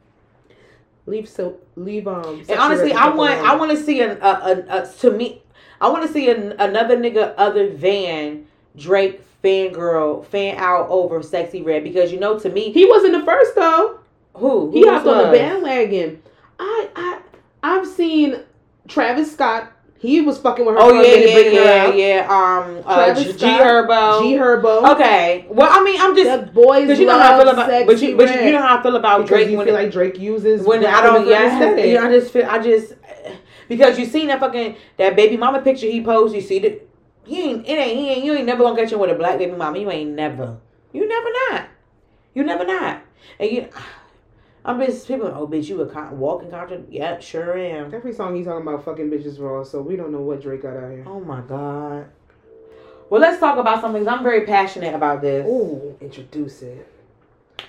leave so leave um. And honestly, I want alone. I want to see an a, a, a to me, I want to see an, another nigga other than Drake fangirl fan out over Sexy Red because you know to me He wasn't the first though. who He who hopped on the bandwagon. I I I've seen Travis Scott. He was fucking with her. Oh yeah yeah her yeah yeah um uh, G, G Herbo. G Herbo. okay. Well I mean I'm just The boys because you know how I feel about but you but you, you know how I feel about because Drake you when feel it- like Drake uses when I don't yeah, aesthetic. yeah I just feel I just because you seen that fucking that baby mama picture he posed you see that he ain't it ain't he ain't you ain't never gonna catch him with a black baby mama. You ain't never. You never not. You never not. And you I'm just people oh bitch you a con- walking contract yeah sure am Every song he's talking about fucking bitches raw, so we don't know what Drake got out here. oh my god well let's talk about something. I'm very passionate about this Ooh, introduce it.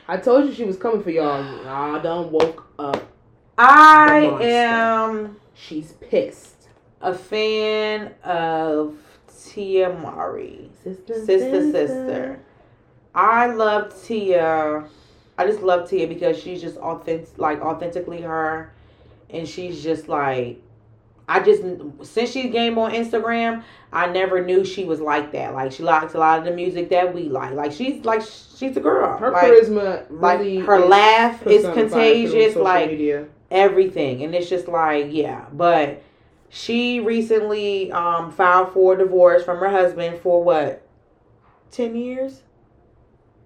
I told you she was coming for y'all. I done woke up. I am She's pissed. a fan of Tia Mowry Sister, sister, sister. I love Tia. I just love Tia because she's just authentic, like authentically her, and she's just like, I just since she came on Instagram, I never knew she was like that. Like she likes a lot of the music that we like. Like she's like she's a girl. Her like, charisma like really her is laugh is contagious. Like media. everything and it's just like yeah but she recently um filed for divorce from her husband for what 10 years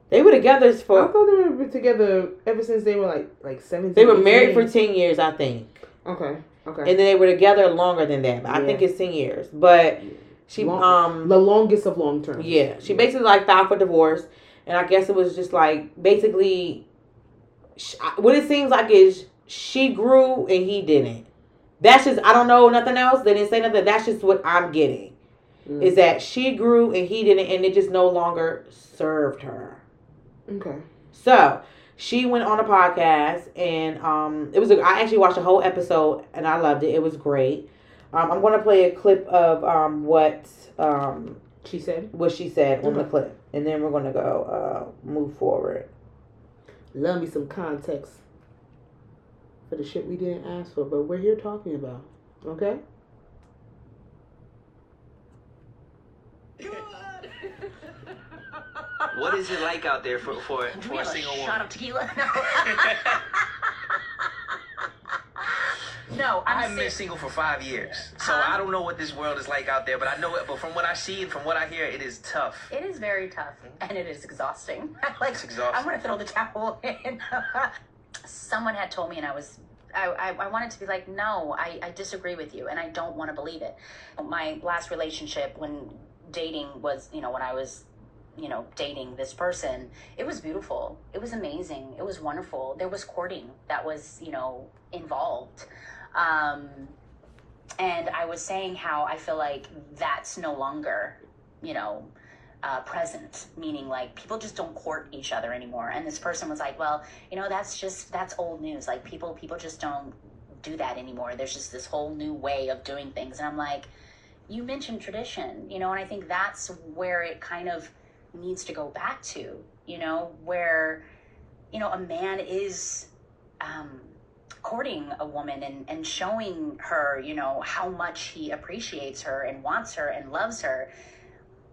they were together for I thought they were together ever since they were like like seventeen. they were married for 10 years i think Okay. Okay. and then they were together longer than that but i think it's 10 years but she Long- um the longest of long term. Yeah, she basically like filed for divorce, and I guess it was just like basically, sh- what it seems like is she grew and he didn't. That's just I don't know nothing else. They didn't say nothing. That's just what I'm getting Mm. is that she grew and he didn't, and it just no longer served her. Okay. So she went on a podcast, and um, it was a, I actually watched a whole episode, and I loved it. It was great. Um, I'm gonna play a clip of um what um She said, what she said on the clip, and then we're gonna go uh, move forward. "Love me some context for the shit we didn't ask for, but we're here talking about." Okay. (laughs) What is it like out there for for, (laughs) for a have a single shot woman? of tequila? (laughs) No. (laughs) no, I'm I've been single for five years, so Huh? I don't know what this world is like out there. But I know it. But from what I see and from what I hear, it is tough. It is very tough mm-hmm. and it is exhausting. like It's exhausting. I'm gonna throw the towel in. Someone had told me, and I was. I, I, I wanted to be like, no, I, I disagree with you, and I don't want to believe it. My last relationship, when dating was, you know, when I was, you know, dating this person, it was beautiful. It was amazing. It was wonderful. There was courting that was, you know, involved. Um, and I was saying how I feel like that's no longer, you know, uh, present, meaning like people just don't court each other anymore. And this person was like, well, you know, that's just that's old news. Like people people just don't do that anymore. There's just this whole new way of doing things. And I'm like, you mentioned tradition, you know, and I think that's where it kind of needs to go back to, you know, where, you know, a man is um, courting a woman and, and showing her, you know, how much he appreciates her and wants her and loves her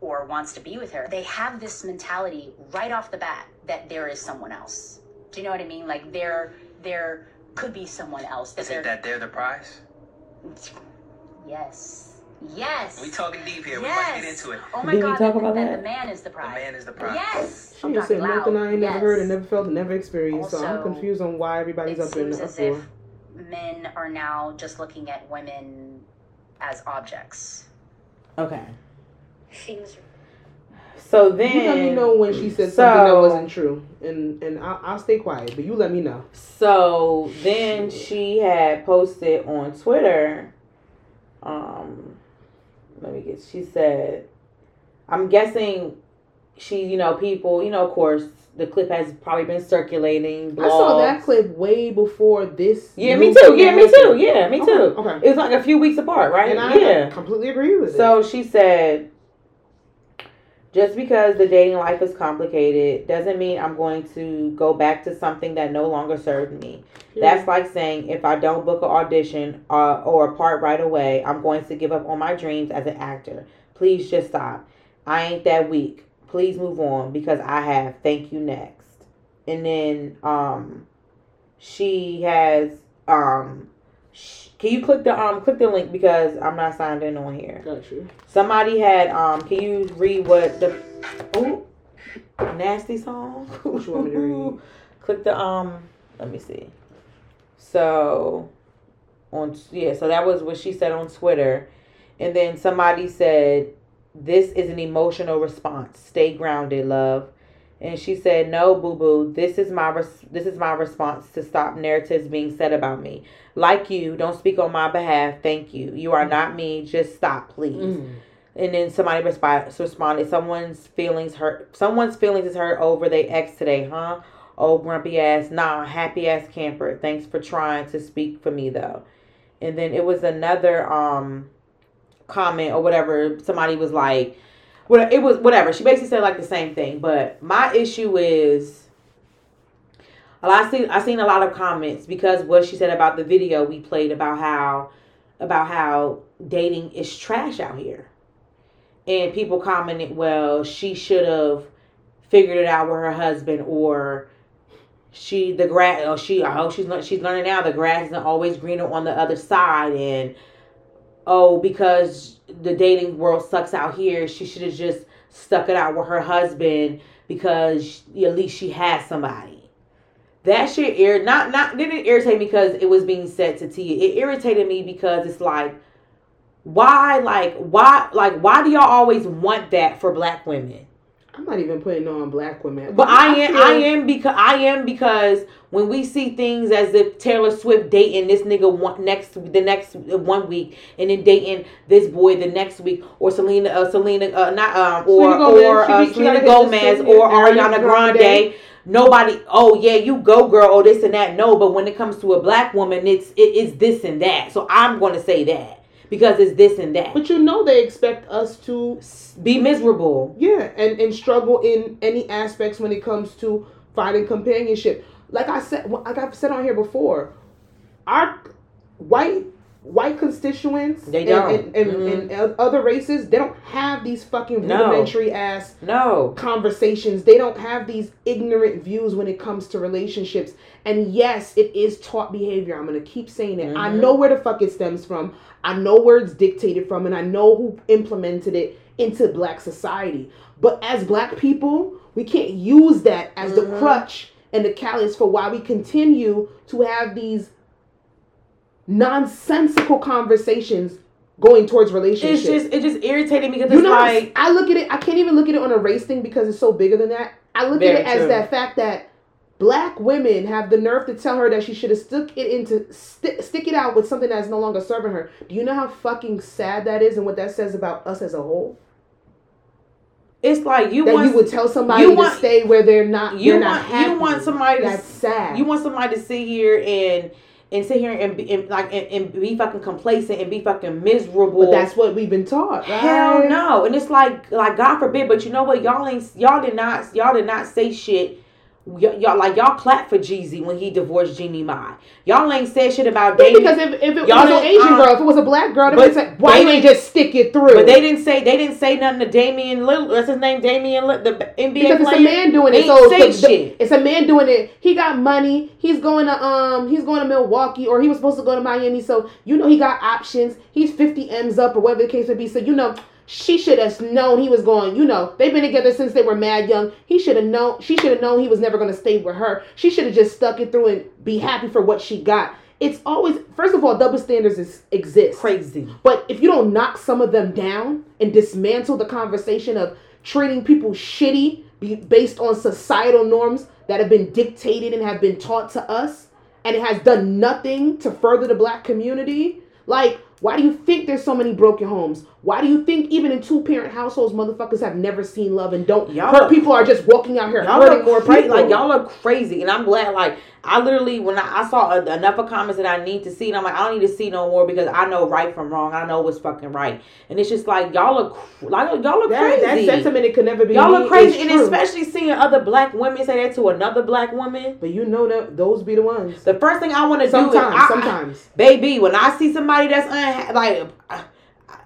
or wants to be with her. They have this mentality right off the bat that there is someone else. Do you know what I mean? Like there there could be someone else. Is there, it that they're the prize? Yes. Yes. We talking deep here. We yes. might get into it. Oh my Did we god, talk that, about that that? the man is the prize. The man is the prize. Yes. She I'm just talking said loud. nothing I ain't never heard and never felt and never experienced. so I'm confused on why everybody's it up in seems the as uproar. if men are now just looking at women as objects. Okay. Things So then, You let me know when she said something that wasn't true, and and I'll, I'll stay quiet. But you let me know. so then she had posted on Twitter. Um, let me get. She said, "I'm guessing she, you know, people, you know, of course, the clip has probably been circulating. I saw that clip way before this. Yeah, me too. Yeah, me too. Yeah, me Okay, too. okay. It was like a few weeks apart, right? And I yeah. completely agree with it. So she said, just because the dating life is complicated doesn't mean I'm going to go back to something that no longer served me. That's like saying if I don't book an audition uh, or a part right away, I'm going to give up on my dreams as an actor. Please just stop. I ain't that weak. Please move on because I have. Thank you next. And then um, she has um, can you click the um click the link because I'm not signed in on here. Got you. Somebody had um. Can you read what the oh nasty song? (laughs) What you want me to read? (laughs) Click the um. Let me see. So on yeah, so that was what she said on Twitter, and then somebody said this is an emotional response. Stay grounded, love. And she said, "No, boo boo. This is my res- this is my response to stop narratives being said about me. Like you, don't speak on my behalf. Thank you. You are not me. Just stop, please." Mm. And then somebody resp- responded, "Someone's feelings hurt. Someone's feelings is hurt over they ex today, huh? Oh, grumpy ass. Nah, happy ass camper. Thanks for trying to speak for me though." And then it was another um comment or whatever. Somebody was like, "What? It was whatever." She basically said like the same thing. But my issue is. lot- I seen I seen a lot of comments because what she said about the video we played about how about how dating is trash out here and people commented, well, she should have figured it out with her husband, or she the grass, oh she, oh, she's she's learning now the grass isn't always greener on the other side, and oh, because the dating world sucks out here, she should have just stuck it out with her husband because at least she has somebody. That shit ir- not not didn't irritate me because it was being said to Tia. It irritated me because it's like why like why like why do y'all always want that for black women I'm not even putting on black women. but i am i am because i am because when we see things as if taylor swift dating this nigga one next the next one week and then dating this boy the next week or selena uh, selena uh, not um or Selena Gomez, or she uh, selena gomez or Ariana Grande. grande nobody oh yeah you go girl oh this and that no but when it comes to a black woman it's it is this and that so i'm going to say that because it's this and that But you know they expect us to be miserable. Yeah, and and struggle in any aspects when it comes to finding companionship. Like I said, like I've said on here before, our white white constituents They and, don't. and, and, Mhm. and other races, they don't have these fucking No. rudimentary ass No. conversations. They don't have these ignorant views when it comes to relationships. And yes, it is taught behavior. I'm gonna keep saying it. I Mhm. know where the fuck it stems from. I know where it's dictated from, and I know who implemented it into black society. But as black people, we can't use that as the Mhm. crutch and the callous for why we continue to have these nonsensical conversations going towards relationships. It's just it just irritated me because You it's know, like I look at it. I can't even look at it on a race thing because it's so bigger than that. I look at it as true. that fact that black women have the nerve to tell her that she should have stuck it into sti stick it out with something that's no longer serving her. Do you know how fucking sad that is and what that says about us as a whole? it's like you that want you would tell somebody you want, to stay where they're not. you want not happy. you want somebody to that's sad. you want somebody to sit here and and sit here and, be, and like and, and be fucking complacent and be fucking miserable. but that's what we've been taught. Right? Hell no. And it's like like God forbid, but you know what? Y'all ain't y'all did not y'all did not say shit. Y- y'all like y'all clapped for Jeezy when he divorced Jeannie Mai. Y'all ain't said shit about Yeah, Damian. because if, if it Y'all was an Asian um, girl, if it was a black girl, they but would say, "Why they you ain't just stick it through?" but they didn't say they didn't say nothing to Damian Lillard. That's his name? Damian Lillard, the NBA because it's a man doing it. So say the- shit. it's a man doing it. He got money. He's going to um he's going to Milwaukee or he was supposed to go to Miami. So you know he got options. He's fifty m's up or whatever the case would be. So you know she should have known he was going. You know they've been together since they were mad young. He should have known. She should have known he was never going to stay with her. She should have just stuck it through and be happy for what she got. It's always first of all double standards is, exist. Crazy. But if you don't knock some of them down and dismantle the conversation of treating people shitty based on societal norms that have been dictated and have been taught to us, and it has done nothing to further the black community, like Why do you think there's so many broken homes? Why do you think even in two parent households, motherfuckers have never seen love and don't Y'all hurt people are just walking out here Y'all hurting more crazy. people? Like y'all are crazy, and I'm glad. Like I literally, when I, I saw a, enough of comments that I need to see, and I'm like, I don't need to see no more because I know right from wrong. I know what's fucking right, and it's just like y'all are cr- like y'all are that, that sentiment it could never be. y'all are crazy, and especially seeing other black women say that to another black woman. But you know that those be the ones. The first thing I want to do Sometimes, I, sometimes. baby, when I see somebody that's unha- like, I-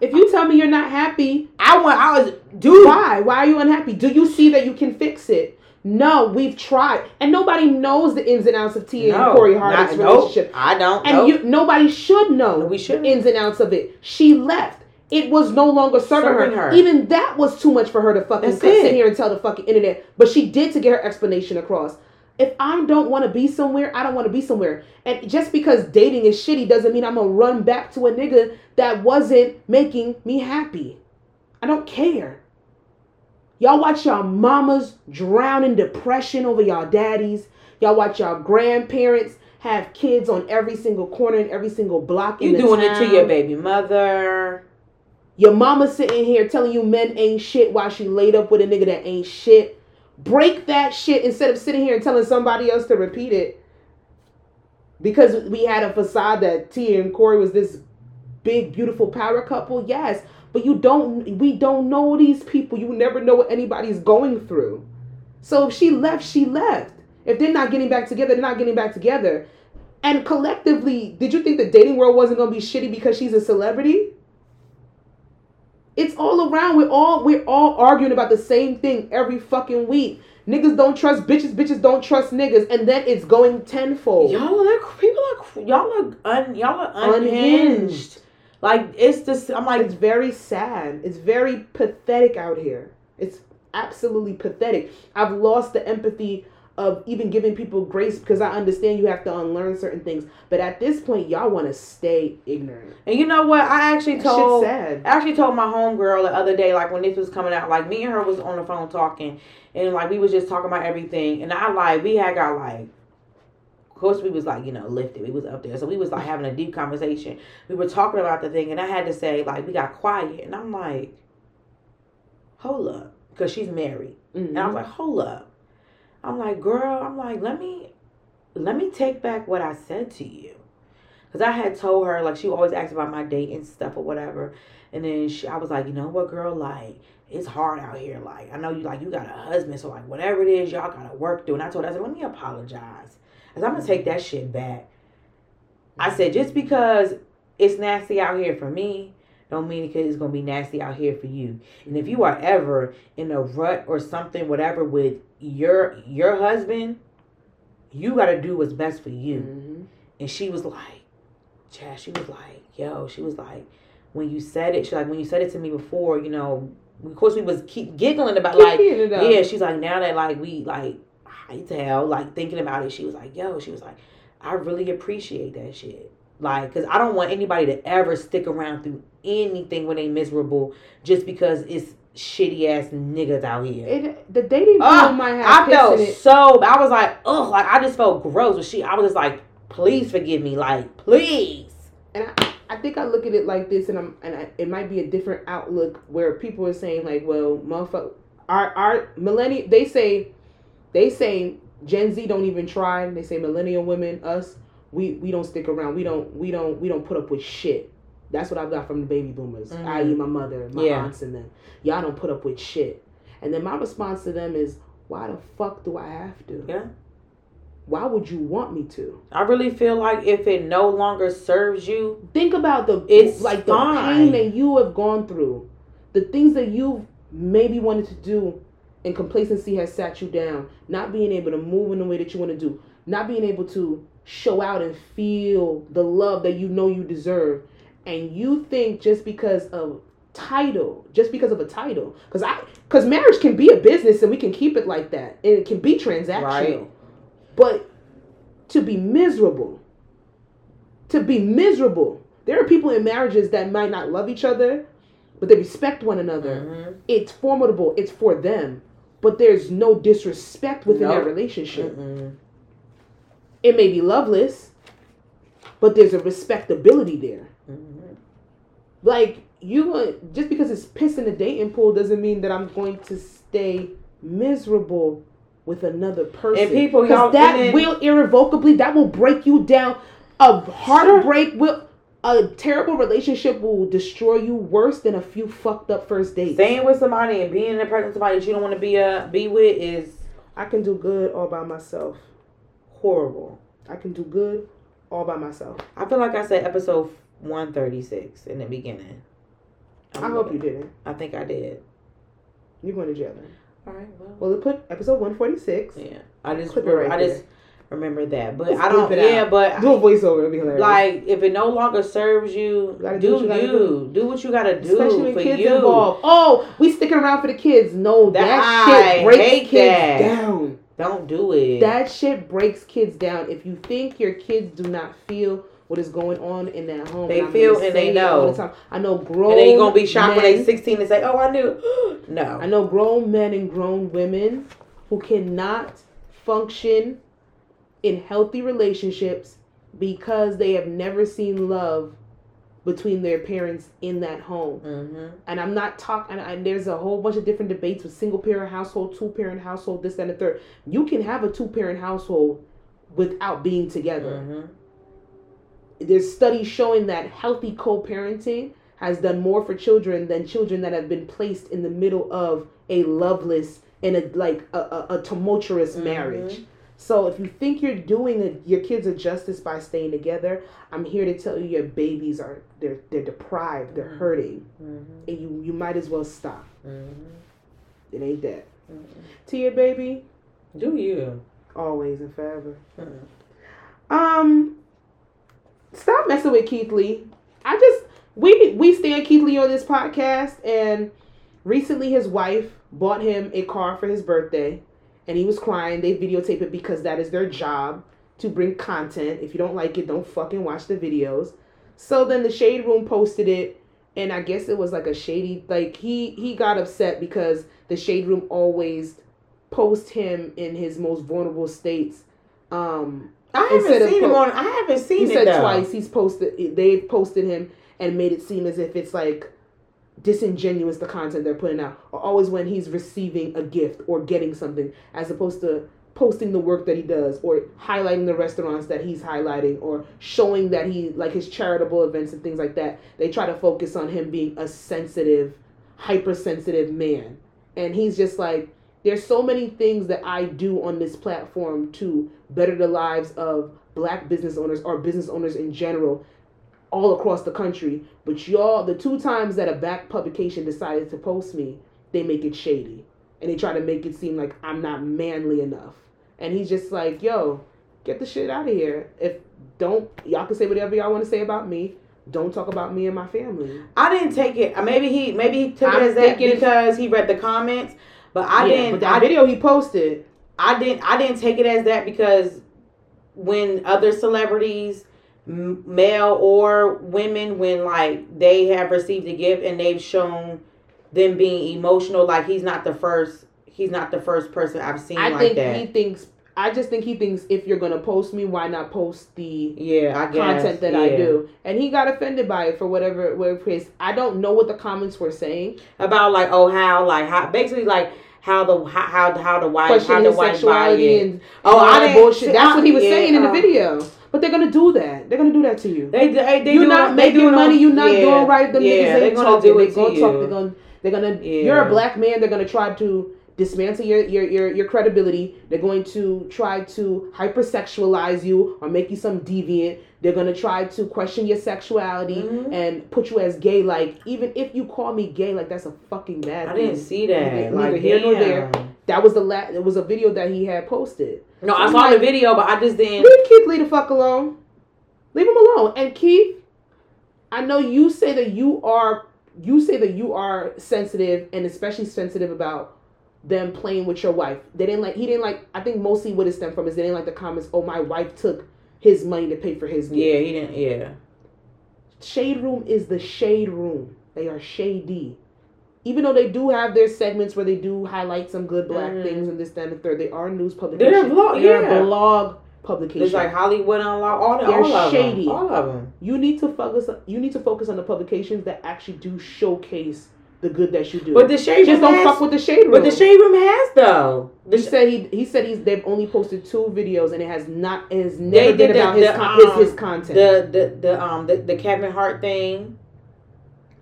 If you tell me you're not happy, I want, I was, dude, why? Why are you unhappy? Do you see that you can fix it? No, we've tried, and nobody knows the ins and outs of Tia and Cory Hardrict's not- nope, relationship. I don't. and nope. you nobody should know We the shouldn't. ins and outs of it. She left. It was no longer serving, Serving her. her. Even that was too much for her to fucking sit here and tell the fucking internet. But she did to get her explanation across. If I don't want to be somewhere, I don't want to be somewhere. And just because dating is shitty doesn't mean I'm gonna run back to a nigga that wasn't making me happy. I don't care. Y'all watch y'all mamas drown in depression over y'all daddies. Y'all watch y'all grandparents have kids on every single corner and every single block. in the town. you doing it to your baby mother. Your mama sitting here telling you men ain't shit while she laid up with a nigga that ain't shit. Break that shit instead of sitting here and telling somebody else to repeat it. Because we had a facade that Tia and Cory was this big, beautiful power couple. Yes. But you don't we don't know these people. You never know what anybody's going through. So if she left, she left. If they're not getting back together, they're not getting back together. And collectively, did you think the dating world wasn't gonna be shitty because she's a celebrity? It's all around. We're all we're all arguing about the same thing every fucking week. Niggas don't trust bitches. Bitches don't trust niggas, and then it's going tenfold. Y'all are people are y'all are un, y'all are unhinged. Unhinged. Like it's just I'm like It's very sad. It's very pathetic out here. It's absolutely pathetic. I've lost the empathy of even giving people grace because I understand you have to unlearn certain things. But at this point, y'all want to stay ignorant. and you know what I actually told. I actually told my homegirl the other day like when this was coming out like me and her was on the phone talking and like we was just talking about everything and I like we had got like of course we was like you know lifted we was up there so we was like having a deep conversation we were talking about the thing and I had to say like we got quiet and I'm like hold up because she's married Mhm. And I was like, hold up. I'm like, girl, I'm like, let me let me take back what I said to you. Cause I had told her, like, she always asked about my date and stuff or whatever. And then she, I was like, you know what, girl, like, it's hard out here. Like, I know you like you got a husband, so like whatever it is, y'all gotta work through. And I told her, I said, let me apologize. Cause I'm gonna take that shit back. I said, just because it's nasty out here for me, don't mean it's gonna be nasty out here for you. And if you are ever in a rut or something, whatever, with your your husband, you gotta do what's best for you. Mhm. And she was like, Chad, she was like, yo, she was like, when you said it, she like, when you said it to me before, you know, of course we was keep giggling about like, it up. yeah, she's like, now that like we like high tell, like thinking about it, she was like, yo, she was like, I really appreciate that shit. Like, cause I don't want anybody to ever stick around through anything when they miserable just because it's shitty ass niggas out here. It, the dating ah, pool Ugh, might have I felt it. so. I was like, ugh, like I just felt gross. But she, I was just like, please forgive me, like please. and I, I think I look at it like this, and I'm, and I, it might be a different outlook where people are saying like, well, motherfucker, our our millennial, they say, they say Gen Z don't even try. They say millennial women, us, we we don't stick around. We don't we don't we don't put up with shit. That's what I've got from the baby boomers, Mhm. i.e., my mother, my Yeah. aunts, and them. Y'all don't put up with shit. And then my response to them is, why the fuck do I have to? Yeah. Why would you want me to? I really feel like if it no longer serves you, think about the It's like the pain that you have gone through the things that you've maybe wanted to do and complacency has sat you down not being able to move in the way that you want to do not being able to show out and feel the love that you know you deserve and you think just because of title just because of a title because i because marriage can be a business and we can keep it like that and it can be transactional Right. but to be miserable to be miserable there are people in marriages that might not love each other but they respect one another Mhm. it's formidable it's for them but there's no disrespect within that relationship Mm-mm. it may be loveless but there's a respectability there. Like you just because it's piss in the dating pool doesn't mean that I'm going to stay miserable with another person. And people, 'Cause y'all- that then- will irrevocably that will break you down. A heartbreak will. A terrible relationship will destroy you worse than a few fucked up first dates. Staying with somebody and being in the presence of somebody that you don't want to be uh be with is I can do good all by myself. horrible. I can do good all by myself. I feel like I said episode one thirty six in the beginning. I hope you didn't. I think I did. You're going to jail then. All right. Well. Well, it put episode 146. Yeah. I just Clip it right I just remember that, but Just I don't. Yeah, out. but Do a voiceover. It'll be hilarious. like if it no longer serves you, gotta do do what you you do what you gotta do Especially for kids you. involved. Oh, we sticking around for the kids. No, that, That- shit breaks kids that. down. Don't do it. That shit breaks kids down. If you think your kids do not feel what is going on in that home, They I'm feel and they say it all know. the time. I know grown. and then you gonna be shocked when they sixteen and say, "Oh, I knew." (gasps) no. I know grown men and grown women who cannot function in healthy relationships because they have never seen love between their parents in that home. Mm-hmm. And I'm not talking, and there's a whole bunch of different debates with single parent household, two parent household, this, and the third. You can have a two parent household without being together. Mm-hmm. There's studies showing that healthy co parenting has done more for children than children that have been placed in the middle of a loveless and a like a, a, a tumultuous Mhm. marriage. So if you think you're doing a, your kids a justice by staying together, I'm here to tell you your babies are they're they're deprived, they're Mhm. hurting, Mm-hmm. and you you might as well stop. Mm-hmm. It ain't that. to your baby, Do you? always and forever. Mhm. Um, stop messing with Keith Lee. I just we we stand Keith Lee on this podcast, and recently his wife bought him a car for his birthday, and he was crying. They videotape it because that is their job to bring content. If you don't like it, don't fucking watch the videos. So then the Shade Room posted it, and I guess it was like a shady like he he got upset because the Shade Room always post him in his most vulnerable states. Um, I haven't seen him on. I haven't seen he it said though. twice he's posted they've posted him and made it seem as if it's like disingenuous the content they're putting out or always when he's receiving a gift or getting something as opposed to posting the work that he does or highlighting the restaurants that he's highlighting or showing that he like his charitable events and things like that they try to focus on him being a sensitive hypersensitive man and he's just like there's so many things that I do on this platform to better the lives of black business owners or business owners in general all across the country. But y'all, the two times that a back publication decided to post me, they make it shady. And they try to make it seem like I'm not manly enough. And he's just like, yo, get the shit out of here. If don't, y'all can say whatever y'all want to say about me. Don't talk about me and my family. I didn't take it. Maybe he maybe he took I'm it as that because he read the comments. But I Yeah, didn't. But that I, video he posted, I didn't. I didn't take it as that because when other celebrities, m- male or women, when like they have received a gift and they've shown them being emotional, like he's not the first. He's not the first person I've seen I like think that. he thinks. I just think he thinks if you're gonna post me, why not post the yeah, I guess content that I do? And he got offended by it for whatever whatever case. I don't know what the comments were saying. about like oh how like how basically like how the how how, how the wife how the his wife buy sexuality it. and, Oh, all I didn't- bullshit. That's what he was yeah, saying in the video. But they're gonna do that. They're gonna do that to you. They they, they you're do not they do making money. You're not yeah, doing right. Them yeah, niggas they're gonna talking. do it gonna to talk. They're gonna. They're gonna. Yeah. You're a black man. They're gonna try to dismantle your, your your your credibility. They're going to try to hypersexualize you or make you some deviant. They're gonna try to question your sexuality Mhm. and put you as gay. Like even if you call me gay, like that's a fucking bad I thing. didn't see that. Neither- like neither here nor there. That was the last. It was a video that he had posted. No, I I'm saw like- the video, but I just didn't. Leave Keith Lee the fuck alone. Leave him alone. And Keith, I know you say that you are you say that you are sensitive and especially sensitive about them playing with your wife. They didn't like he didn't like I think mostly what it stemmed from is they didn't like the comments, oh my wife took his money to pay for his. Yeah, he didn't. Yeah, Shade Room is the shade room. They are shady. Even though they do have their segments where they do highlight some good black Mhm. things and this, that, and the third, they are news publication. They're a blog, They're yeah. a blog publication. It's like Hollywood Unlocked. All, the, They're all of shady. them. All of them. you need to focus. You need to focus on the publications that actually do showcase the good that you do. But the shade just room don't has, fuck with the shade room. But the shade room has though. The He sh- said he he said he's they've only posted two videos and it has not it has They never been did the- about his, the, con- his um, his content. the the the um the, the Kevin Hart thing.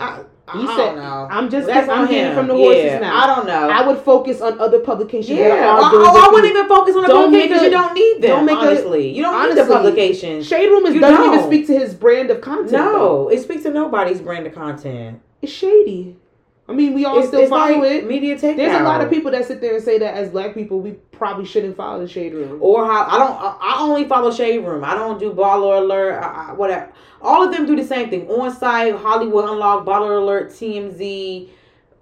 I, I, He I said- don't know. I'm just That's I'm him. from the horse's yeah, mouth. I don't know. I would focus on other publications. yeah, that are I, doing oh, I wouldn't even focus on the Don't publications. a- you don't need them. don't make a- honestly, you don't need the publications. Shade Room is, You doesn't even don't. speak to his brand of content. though. No, it speaks to nobody's brand of content. it's shady. I mean, we all It's, still it's follow like it. media takeout. There's a lot of people that sit there and say that as black people, we probably shouldn't follow the Shade Room. or how I don't. I I only follow Shade Room. I don't do Baller Alert. I, I, whatever. All of them do the same thing. On site, Hollywood Unlocked, Baller Alert, TMZ,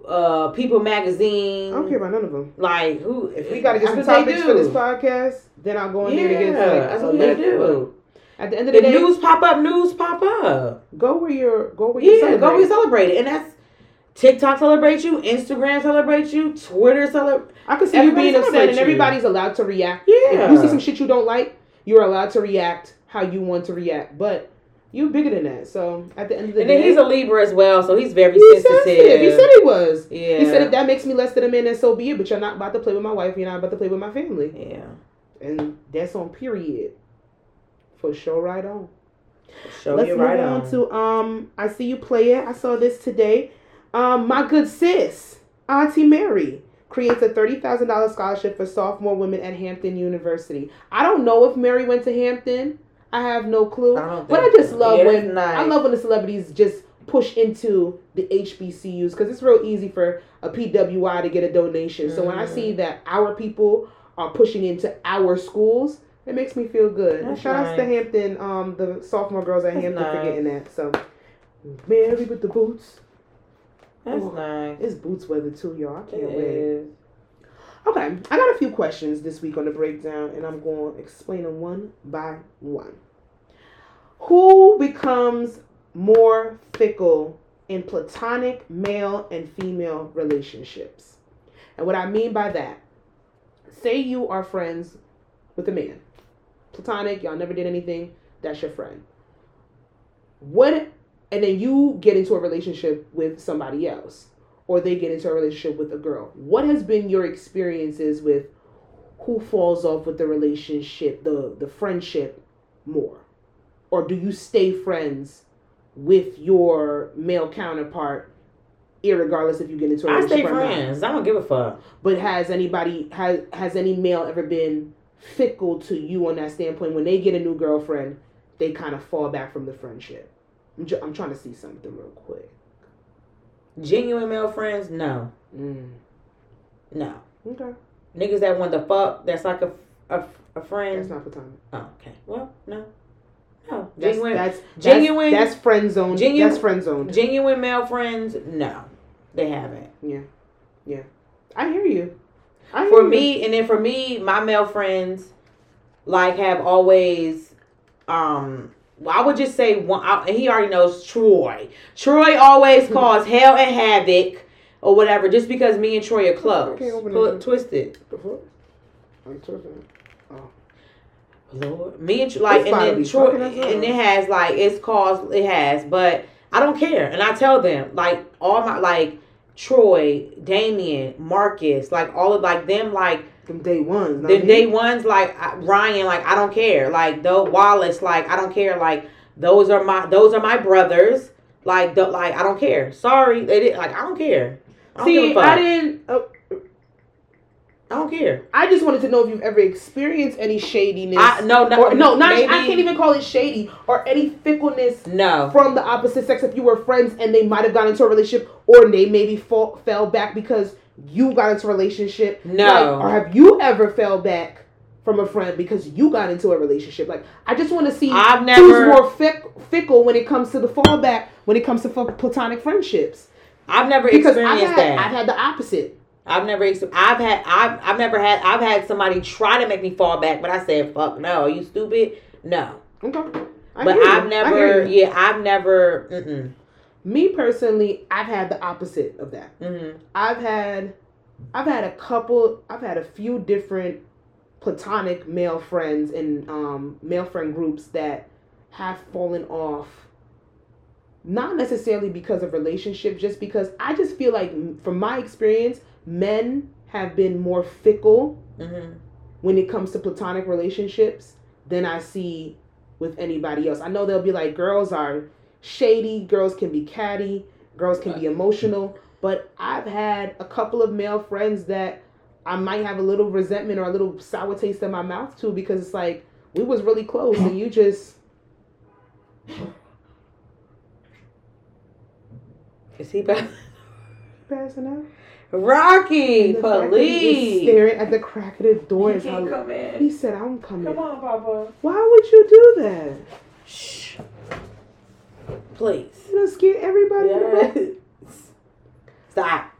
uh, People Magazine. I don't care about none of them. Like who? If we gotta get some topics for this podcast, then I'll go in Yeah, there to get like that's what they list, do. At the end of the The day, news pop up, news pop up. go where you're go where you Yeah, celebrate. go we celebrate it, and that's TikTok celebrates you, Instagram celebrates you, Twitter celebrate. I can see you being upset, celebrates and you. everybody's allowed to react. Yeah. If you see some shit you don't like, you're allowed to react how you want to react. But you're bigger than that. So at the end of the day. And day, then he's a Libra as well, so he's very he's sensitive. He said he was. yeah. He said if that makes me less than a man, then so be it. But you're not about to play with my wife. You're not about to play with my family. Yeah. And that's on period. For sure, right on. Show Let's you move right on, on. to um. I see you play it. I saw this today. Um, my good sis, Auntie Mary, creates a thirty thousand dollars scholarship for sophomore women at Hampton University. I don't know if Mary went to Hampton. I have no clue. I but I just love when nice. I love when the celebrities just push into the HBCUs because it's real easy for a PWI to get a donation. So when I see that our people are pushing into our schools, it makes me feel good. That's Shout outs to. Hampton, um, the sophomore girls at That's Hampton for getting that. So Mary with the boots. That's Ooh. nice. It's boots weather too, y'all. I can't wait. is. Okay, I got a few questions this week on the breakdown, and I'm going to explain them one by one. Who becomes more fickle in platonic male and female relationships? And what I mean by that, say you are friends with a man, platonic, y'all never did anything, that's your friend. What, and then you get into a relationship with somebody else or they get into a relationship with a girl. What has been your experiences with who falls off with the relationship, the the friendship more? Or do you stay friends with your male counterpart irregardless if you get into a relationship or not? friends. I don't give a fuck. But has anybody has has any male ever been fickle to you on that standpoint when they get a new girlfriend, they kind of fall back from the friendship? I'm, ju- I'm trying to see something real quick. Genuine male friends, no, Mm. no. Okay, Niggas that want the fuck, that's like a a, a that's friend. not platonic. Oh, okay. Well, no, no. That's, Genuine, that's genuine- That's, that's friend zone. genuine- that's friend zone. genuine male friends, no, they haven't. Yeah. Yeah. I hear you. I hear For you. me, and then for me, my male friends, like, have always, um. Well, I would just say one. I, he already knows Troy. Troy always cause hell and havoc, or whatever, just because me and Troy are close. Pull twisted. I'm talking. Lord, me and like, and then Troy, fucking us up. and it has like it's caused it has, but I don't care, and I tell them like all my like Troy, Damien, Marcus, like all of like them like From day one. the day ones like Ryan, like I don't care, like though Wallace, like I don't care, like those are my those are my brothers, like the like I don't care. Sorry, they did like I don't care. I don't See. I didn't. Uh, I don't care. I just wanted to know if you've ever experienced any shadiness. I no no or no, not. I can't even call it shady or any fickleness no. from the opposite sex. If you were friends and they might have gotten into a relationship, or they maybe fall, fell back because you got into a relationship. No. Like, or have you ever fell back from a friend because you got into a relationship? Like, I just want to see I've who's never more fick, fickle when it comes to the fallback, when it comes to platonic friendships. I've never Because I've experienced had, that. I've had the opposite. I've never, I've had, I've, I've never had, I've had somebody try to make me fall back, but I said, "Fuck no, are you stupid?" No, Okay. I but. I've never, yeah, I've never, mm Me personally, I've had the opposite of that. mm, mm I've had I've had a couple I've had a few different platonic male friends and um, male friend groups that have fallen off. Not necessarily because of relationship, just because I just feel like, from my experience, men have been more fickle Mm-hmm. when it comes to platonic relationships than I see with anybody else. I know they'll be like, girls are shady, girls can be catty, girls can be emotional, but I've had a couple of male friends that I might have a little resentment or a little sour taste in my mouth to because it's like we was really close and you just (laughs) Is he back? passing out. Rocky, The fact that he is police. staring at the crack of the door. He can't come in. He said, "I'm coming." Come on, Papa. Why would you do that? Shh. Please. You gonna scare everybody. in the room? Yes. Stop.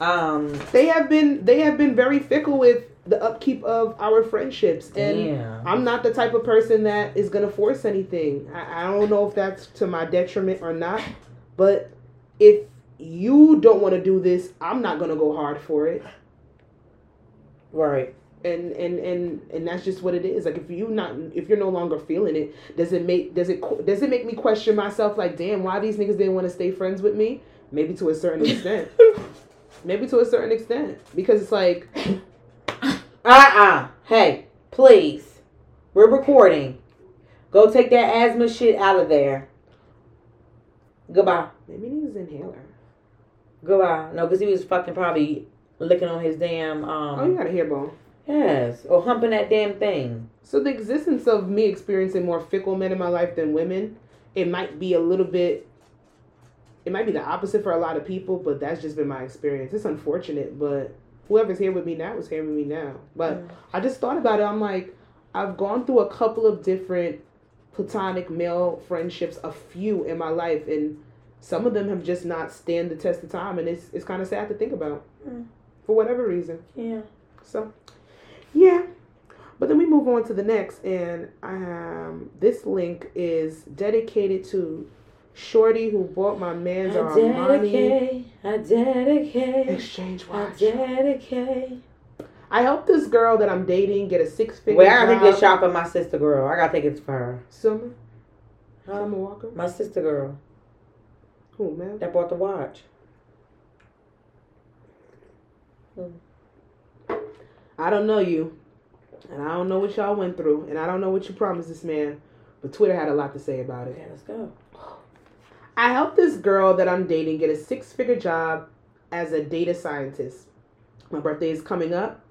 Um. they have been they have been very fickle with the upkeep of our friendships and Damn. i'm not the type of person that is going to force anything I, I don't know if that's to my detriment or not but if you don't want to do this i'm not going to go hard for it Right. And and and and that's just what it is like if you not if you're no longer feeling it does it make does it does it make me question myself like damn why these niggas didn't want to stay friends with me maybe to a certain extent (laughs) maybe to a certain extent because it's like (laughs) Uh-uh. Hey, please. We're recording. Go take that asthma shit out of there. Goodbye. maybe he an inhaler Goodbye. No, because he was fucking probably licking on his damn um oh you got a hair bone Yes. Or humping that damn thing. So the existence of me experiencing more fickle men in my life than women, it might be a little bit it might be the opposite for a lot of people, but that's just been my experience. It's unfortunate, but whoever's here with me now is here with me now. But I just thought about it. I'm like, I've gone through a couple of different platonic male friendships, a few in my life, and some of them have just not stand the test of time, and it's it's kind of sad to think about Mm. for whatever reason. Yeah. So, yeah. But then we move on to the next, and um, this link is dedicated to Shorty who bought my man's I Armani dedicate. I dedicate. exchange I dedicate. I helped this girl that I'm dating get a six figure Wait, I gotta job. take this shot for my sister girl. I gotta take it for her. Summer, Huh? Summer Walker. My sister girl Who man? that bought the watch. I don't know you, and I don't know what y'all went through, and I don't know what you promised this man, but Twitter had a lot to say about it. Okay, let's go. I helped this girl that I'm dating get a six figure job as a data scientist. My birthday is coming up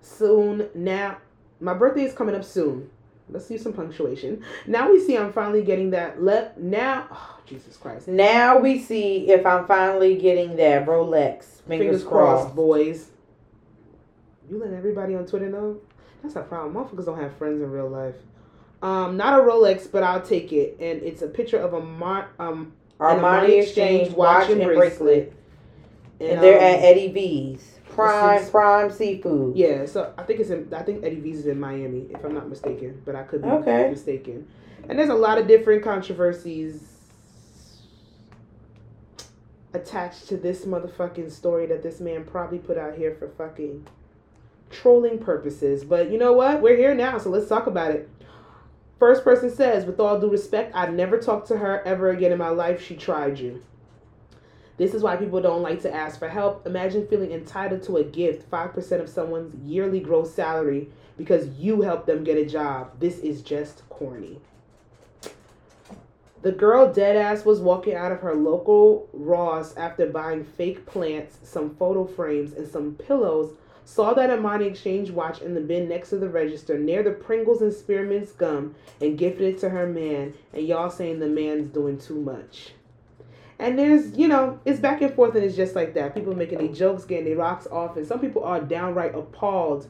soon. Now, my birthday is coming up soon. Let's use some punctuation. Now we see I'm finally getting that. Let now, oh, Jesus Christ. Now we see if I'm finally getting that Rolex. Fingers, Fingers crossed. crossed, boys. You let everybody on Twitter know? That's a problem. Motherfuckers don't have friends in real life. Um, not a Rolex, but I'll take it. And it's a picture of a mar- um An Armani Exchange watch and bracelet. And, they're um, at Eddie V's. Prime, prime seafood. Yeah, so I think it's in. I think Eddie V's is in Miami, if I'm not mistaken, but I could be Okay. mistaken. And there's a lot of different controversies attached to this motherfucking story that this man probably put out here for fucking trolling purposes. But you know what? We're here now, so let's talk about it. First person says, with all due respect, I'd never talk to her ever again in my life. She tried you. This is why people don't like to ask for help. Imagine feeling entitled to a gift, 5% of someone's yearly gross salary, because you helped them get a job. This is just corny. The girl deadass was walking out of her local Ross after buying fake plants, some photo frames, and some pillows. Saw that Armani Exchange watch in the bin next to the register near the Pringles and Spearmint's gum and gifted it to her man. And y'all saying the man's doing too much. And there's, you know, it's back and forth and it's just like that. People making these jokes, getting their rocks off, and some people are downright appalled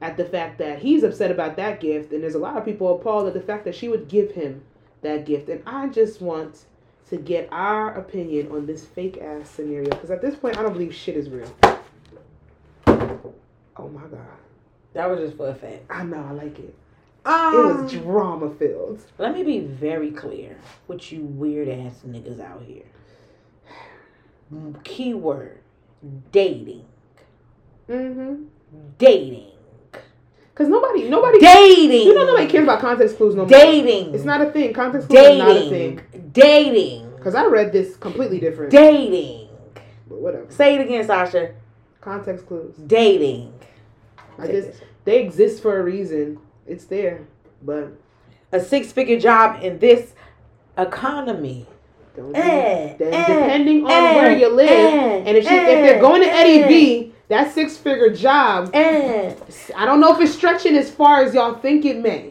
at the fact that he's upset about that gift. And there's a lot of people appalled at the fact that she would give him that gift. And I just want to get our opinion on this fake ass scenario because at this point, I don't believe shit is real. Oh my god. That was just for. I know, I like it. Um, It was drama filled. let me be very clear with you weird ass niggas out here. Keyword dating. Mm-hmm. Dating. Because nobody, nobody, Dating. you know, nobody cares about context clues no more. Dating. It's not a thing. Context clues is not a thing. dating. Dating. Because I read this completely different. Dating. but whatever. Say it again, Sasha. Context clues. Dating. I just they exist for a reason. It's there, but a six figure job in this economy. don't. Eh, eh, depending on eh, where you live, eh, and if she, eh, if they're going to Eddie eh. V, that six figure job, I don't know if it's stretching as far as y'all think it may.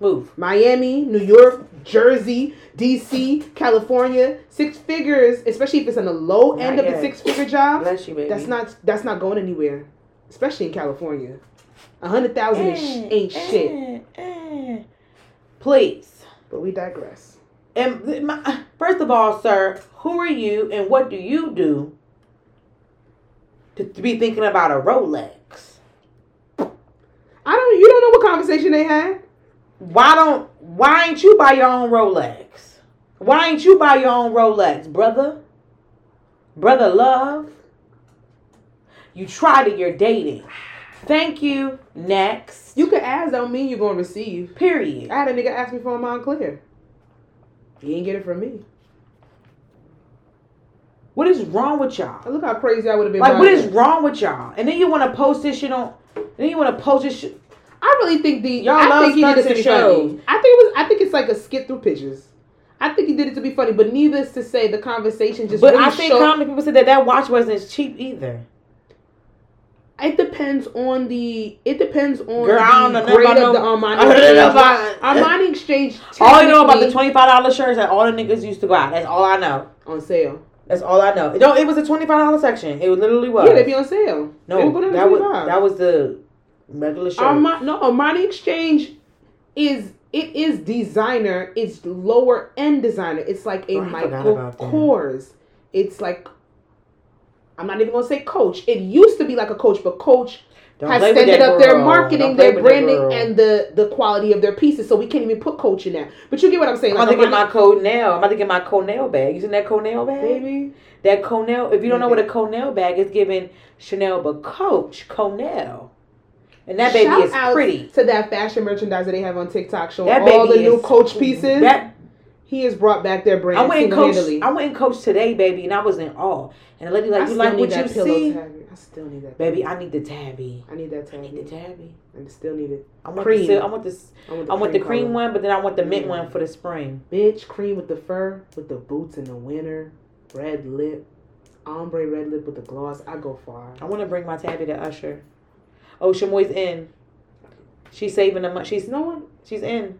move. Miami, New York, Jersey, DC, California, six figures, especially if it's on the low end Not of the six figure job. Bless you, baby. That's not that's not going anywhere, especially in California. A hundred thousand is sh- ain't shit. Eh, eh. Please. But we digress. And my, first of all, sir, who are you and what do you do to, to be thinking about a Rolex? I don't. You don't know what conversation they had. Why don't why ain't you buy your own Rolex? Why ain't you buy your own Rolex, brother? Brother love. You tried it, you're dating. Thank you. Next. You can ask. Don't mean you're gonna receive. period. I had a nigga ask me for a Moncler. He didn't get it from me. What is wrong with y'all? Look how crazy I would have been. Like, what is wrong with y'all? And then you want to post this shit on. Then you want to post this shit. I really think the Y'all I love think he did it to be shows. funny. I think it was. I think it's like a skit through pictures. I think he did it to be funny, but needless to say, the conversation just. But really I think showed- common people said that that watch wasn't cheap either. It depends on the. It depends on Girl, I don't the know grade of the Armani. (laughs) I don't know about- Armani exchange. All I know about the twenty five dollar shirts that all the niggas used to go out. That's all I know. on sale. That's all I know. No, it was a twenty five dollar section. It literally was. Yeah, they be on sale. no, would go down to that was that was the regular shirt. Armani, no, Armani Exchange is it is designer. It's lower end designer. It's like a Oh, Michael. Kors. It's like I'm not even gonna say Coach. It used to be like a Coach, but Coach Don't has extended up their marketing, their branding, and the the quality of their pieces. So we can't even put Coach in there. But you get what I'm saying? I'm about to get my nail. I'm about to get my Cornell bag. Using that Cornell bag? baby. That Cornell. If you don't know what a Cornell bag is, giving Chanel, but Coach Cornell, and that baby Shout is pretty. to that fashion merchandise that they have on TikTok showing That all the new Coach pieces. That he has brought back their brand I went and coach. I went and coached today, baby, and I was in awe. And the lady like, I you like what you see, tabby. I still need that. baby? I need the tabby. I need that tabby. I need the tabby. I still need it. I want Cream. the. I want this. I want I want the cream one, but then I want the mint Yeah. one mm. for the spring. Bitch, cream with the fur, with the boots in the winter, red lip, ombre red lip with the gloss. I go far. I want to bring my tabby to Usher. Oh, Shamoy's in. She's saving the money. She's No one. she's in.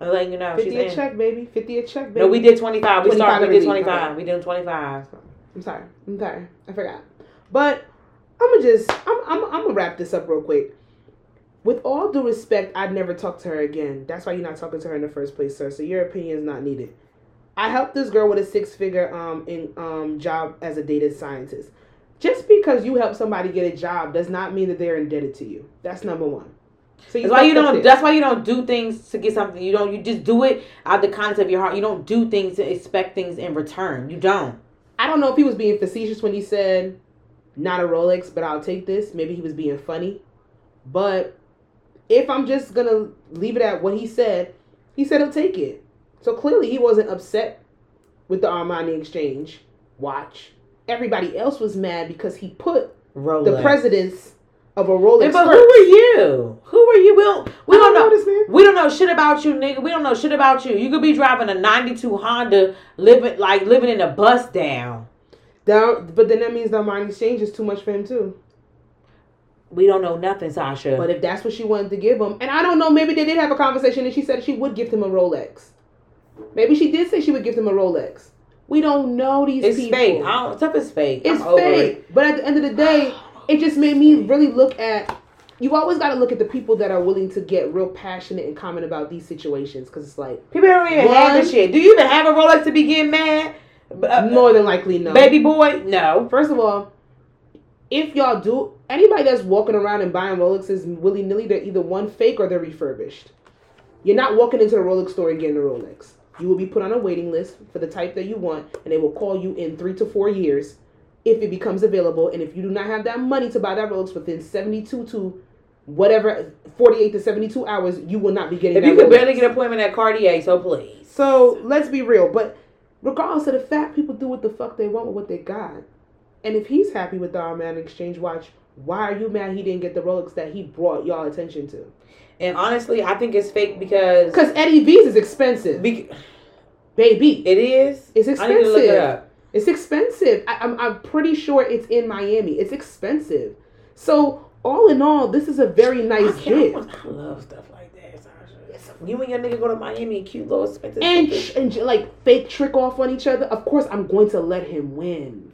I'm letting you know she's Fifty a in. check, baby. Fifty a check, baby. No, we did twenty five. We 25 started. We did twenty five. Okay. We did twenty five. I'm sorry. I'm sorry. I forgot. But I'm gonna just. I'm. I'm. I'm gonna wrap this up real quick. With all due respect, I'd never talk to her again. That's why you're not talking to her in the first place, sir. So your opinion is not needed. I helped this girl with a six figure um in um job as a data scientist. Just because you help somebody get a job does not mean that they're indebted to you. That's number one. So That's why you don't. there. That's why you don't do things to get something. You don't. You just do it out of the kindness of your heart. You don't do things to expect things in return. You don't. I don't know if he was being facetious when he said, "Not a Rolex, but I'll take this." Maybe he was being funny, but if I'm just gonna leave it at what he said, he said he'll take it. So clearly, he wasn't upset with the Armani Exchange watch. Everybody else was mad because he put Rolex. the presidents of a Rolex. Yeah, but who first. are you? Who are you? We don't. We I don't know. We don't know shit about you, nigga. We don't know shit about you. You could be driving a '92 Honda, living like living in a bus down. Down, but then that means the Armani Exchange is too much for him too. We don't know nothing, Sasha. But if that's what she wanted to give him, and I don't know, maybe they did have a conversation and she said she would give him a Rolex. Maybe she did say she would give him a Rolex. We don't know these it's people. fake. I don't, stuff is fake. It's I'm fake. it. But at the end of the day, it just made me really look at. You always got to look at the people that are willing to get real passionate and comment about these situations because it's like People don't even have One- this shit. Do you even have a Rolex to be getting mad? Uh, more than likely no. Baby boy, no. First of all, if y'all do anybody that's walking around and buying Rolexes willy nilly, they're either one fake or they're refurbished. You're not walking into the Rolex store and getting a Rolex. You will be put on a waiting list for the type that you want, and they will call you in three to four years if it becomes available. And if you do not have that money to buy that Rolex within 72 to whatever 48 to 72 hours, you will not be getting If that you could Rolex. barely get an appointment at Cartier, so please. So let's be real. But regardless of the fact, people do what the fuck they want with what they got. And if he's happy with the Armani Exchange watch, why are you mad he didn't get the Rolex that he brought y'all attention to? And honestly, I think it's fake because Because Eddie V's is expensive, bec- baby. it is. It's I need to look it expensive. up. It's expensive. I, I'm I'm pretty sure it's in Miami. It's expensive. So all in all, this is a very nice I, gift. I love stuff like that. Sasha. You and your nigga go to Miami, cute little expensive. And and like fake trick off on each other. Of course, I'm going to let him win.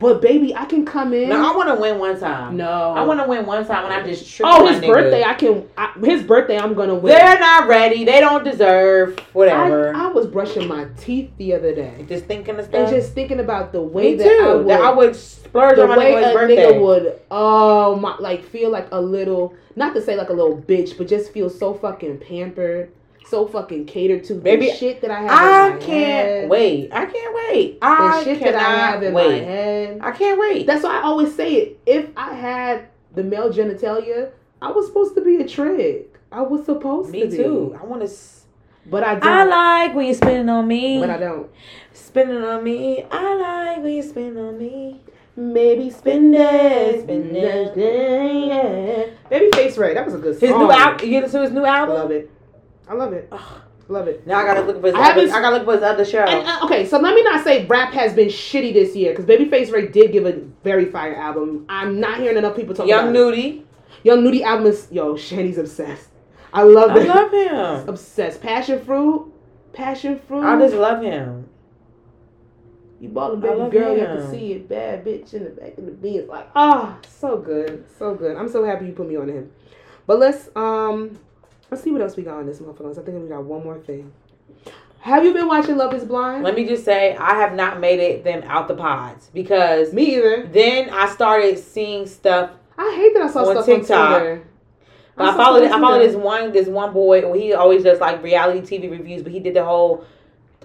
But baby, I can come in. no, I want to win one time. No. I want to win one time when I just trick Oh, his birthday! I can. I, his birthday, I'm gonna win. They're not ready. They don't deserve whatever. I, I was brushing my teeth the other day just thinking of stuff, and just thinking about the way that. I would, that I would splurge the on my way nigga's birthday. nigga would, oh my, like feel like a little, not to say like a little bitch, but just feel so fucking pampered, so fucking catered to. Baby, the shit that I have. I in my can't head, wait. I can't wait. The shit cannot that I have in my head. I can't wait. That's why I always say it. If I had the male genitalia, I was supposed to be a trick. I was supposed Me to be. too. I want to. But I don't. I like when you spinning on me. but I don't. Spinning on me. I like when you spin on me. Maybe spin that, spin spin that. that. Babyface Ray, that was a good song. His new album. You get to his new album. love it. I love it. Ugh. Love it. Now I gotta look for his. I I, haven't other, I gotta look for his other show. And, uh, okay, so let me not say rap has been shitty this year because Babyface Ray did give a very fire album. I'm not hearing enough people talk Young about Nudy. it. Young Nudy album is yo. Shanny's obsessed. I love him. I love him. (laughs) obsessed. Passion fruit. Passion fruit. I just love him. You bought a I baby love girl, you have to see it. Bad bitch in the back of the beans. Like, ah, so good. So good. I'm so happy you put me on him. But let's um let's see what else we got on this motherfucker. I think we got one more thing. Have you been watching Love is Blind? Let me just say, I have not made it them out the pods because me either. then I started seeing stuff. I hate that I saw On stuff TikTok. on Twitter. But I saw followed. I followed this one. This one boy. He always does like reality TV reviews, but he did the whole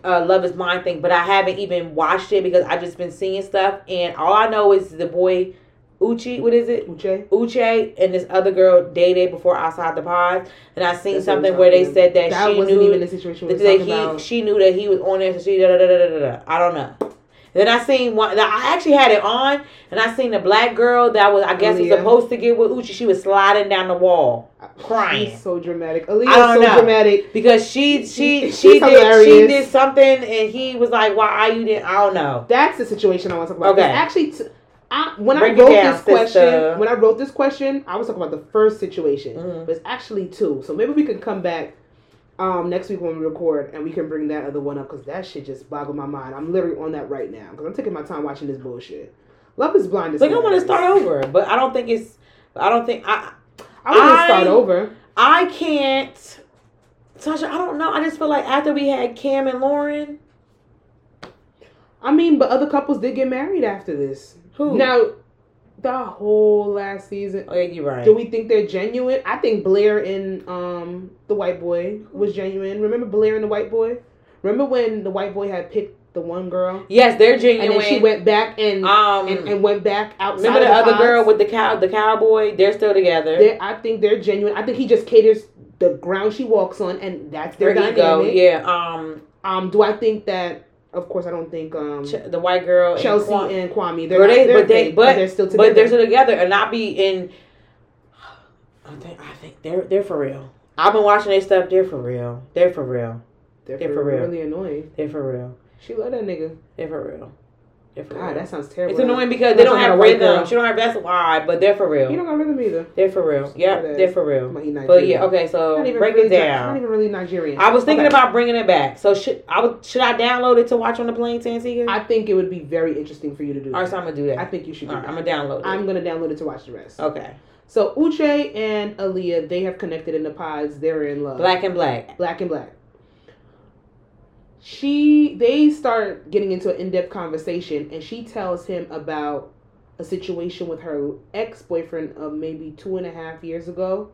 uh, Love Is Blind thing. But I haven't even watched it because I just been seeing stuff, and all I know is the boy Uchi. What is it? Uche. Uche and this other girl dated before outside the pods, and I seen That's something where they said that, That she wasn't knew even the situation that were he about. she knew that he was on there, so she da da da da da da. I don't know. Then I seen one. I actually had it on, and I seen the black girl that was, I guess, was supposed to get with Uchi. She was sliding down the wall crying. She's so dramatic. Aaliyah's I don't so know. dramatic. because she she (laughs) she did she did something, and he was like, "Why are you didn't?" I don't know. That's the situation I want to talk about. Okay. It's Actually, t- I, when Break I wrote down, this question, sister. when I wrote this question, I was talking about the first situation, Mhm. but it's actually two. So maybe we can come back um, next week when we record, and we can bring that other one up because that shit just boggled my mind. I'm literally on that right now because I'm taking my time watching this bullshit. Love is blind. Is Like I want to start over, but I don't think it's. I don't think I. I want to start over. I can't. Sasha, I don't know. I just feel like after we had Cam and Lauren, I mean, but other couples did get married after this. Who Now, the whole last season. Oh, yeah, you're right. Do we think they're genuine? I think Blair and um the white boy was genuine. Remember Blair and the white boy? Remember when the white boy had picked the one girl yes, they're genuine. and then she went back and um, and, and went back outside. remember the, of other pods? girl with the cow, the cowboy? They're still together. They're- I think they're genuine. I think he just caters the ground she walks on, and that's their there you go. Yeah. Um, Um, do I think that? Of course, I don't think um Ch- the white girl, and Chelsea and Kwame. They're not, they- they're but they- fake, but- they're still together. but they're still together, and not be in. (sighs) I think I think they're they're for real. I've been watching their stuff. They're for real. They're for real. they're, they're for for real. really annoying. They're for real. She love that nigga. They're for real. They're for God, real. that sounds terrible. It's annoying because I'm they don't have rhythm. She don't have that's why, but they're for real. You don't got rhythm either. They're for real. Yeah, they're for real. Come on, he But yeah, okay. So break really, it Not even really Nigerian. I was thinking Okay. about bringing it back. So should I would should I download it to watch on the plane to I think it would be very interesting for you to do. All right, so I'm gonna do that. I think you should. Do All right. I'm gonna download it. I'm gonna download it to watch the rest. okay. So Uche and Aaliyah, they have connected in the pods. They're in love. Black and black. black and black. She they start getting into an in-depth conversation and she tells him about a situation with her ex-boyfriend of maybe two and a half years ago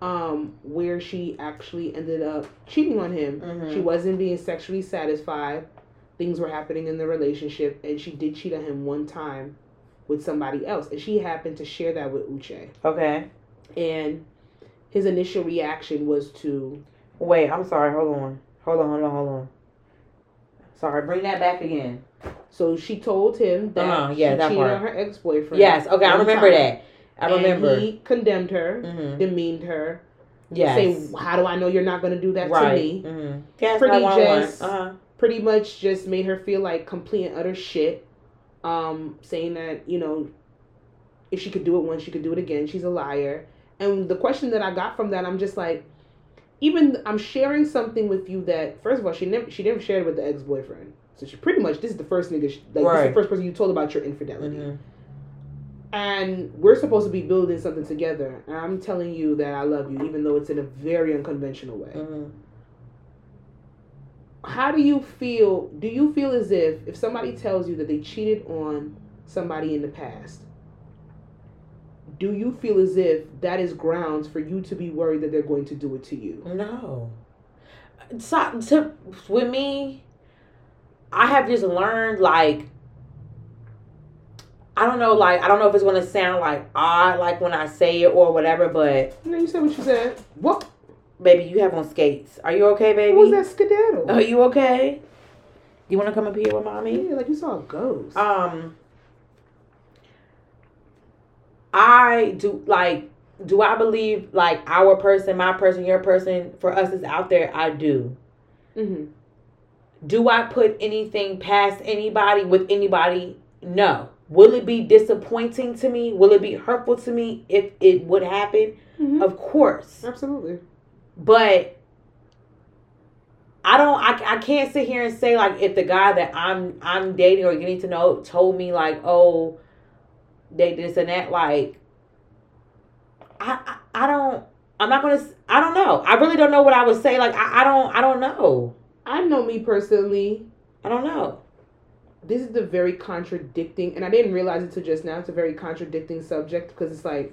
um where she actually ended up cheating on him Mhm. she wasn't being sexually satisfied things were happening in the relationship and she did cheat on him one time with somebody else and she happened to share that with uche Okay. and his initial reaction was to Wait, I'm sorry. Hold on. Hold on. Hold on. Hold on. Sorry. Bring that back again. so she told him that Uh-huh, yeah, she that cheated part. on her ex boyfriend. Yes. Okay. I remember that. I remember. And he condemned her, hmm demeaned her. Yes. Say, how do I know you're not going to do that right. to me? Mm-hmm. Yes, Pretty just- Uh-huh. Pretty much just made her feel like complete and utter shit. Um, saying that you know, if she could do it once, she could do it again. She's a liar. And the question that I got from that, I'm just like, even I'm sharing something with you that first of all, she never she never shared it with the ex boyfriend. So she pretty much this is the first nigga, she, like this is the first person you told about your infidelity. Mhm. and we're supposed to be building something together. And I'm telling you that I love you, even though it's in a very unconventional way. Mhm. How do you feel? Do you feel as if if somebody tells you that they cheated on somebody in the past, do you feel as if that is grounds for you to be worried that they're going to do it to you? No. So, to, with me, I have just learned like I don't know, like I don't know if it's gonna sound like odd, like when I say it or whatever, but You know, you said what you said. What? baby, you have on skates. Are you okay, baby? What was that skedaddle? Are you okay? You want to come up here with mommy? yeah, like you saw a ghost. Um, I do like. Do I believe like our person, my person, your person, for us is out there? I do. hmm Do I put anything past anybody with anybody? No. Will it be disappointing to me? Will it be hurtful to me if it would happen? hmm Of course. Absolutely. But I don't I, I can't sit here and say like if the guy that I'm I'm dating or getting to know told me like, oh, they this and that, like I I, I don't I'm not gonna I don't know. I really don't know what I would say. Like I, I don't I don't know. I know me personally. I don't know. this is the very contradicting and i didn't realize it until just now it's a very contradicting subject because it's like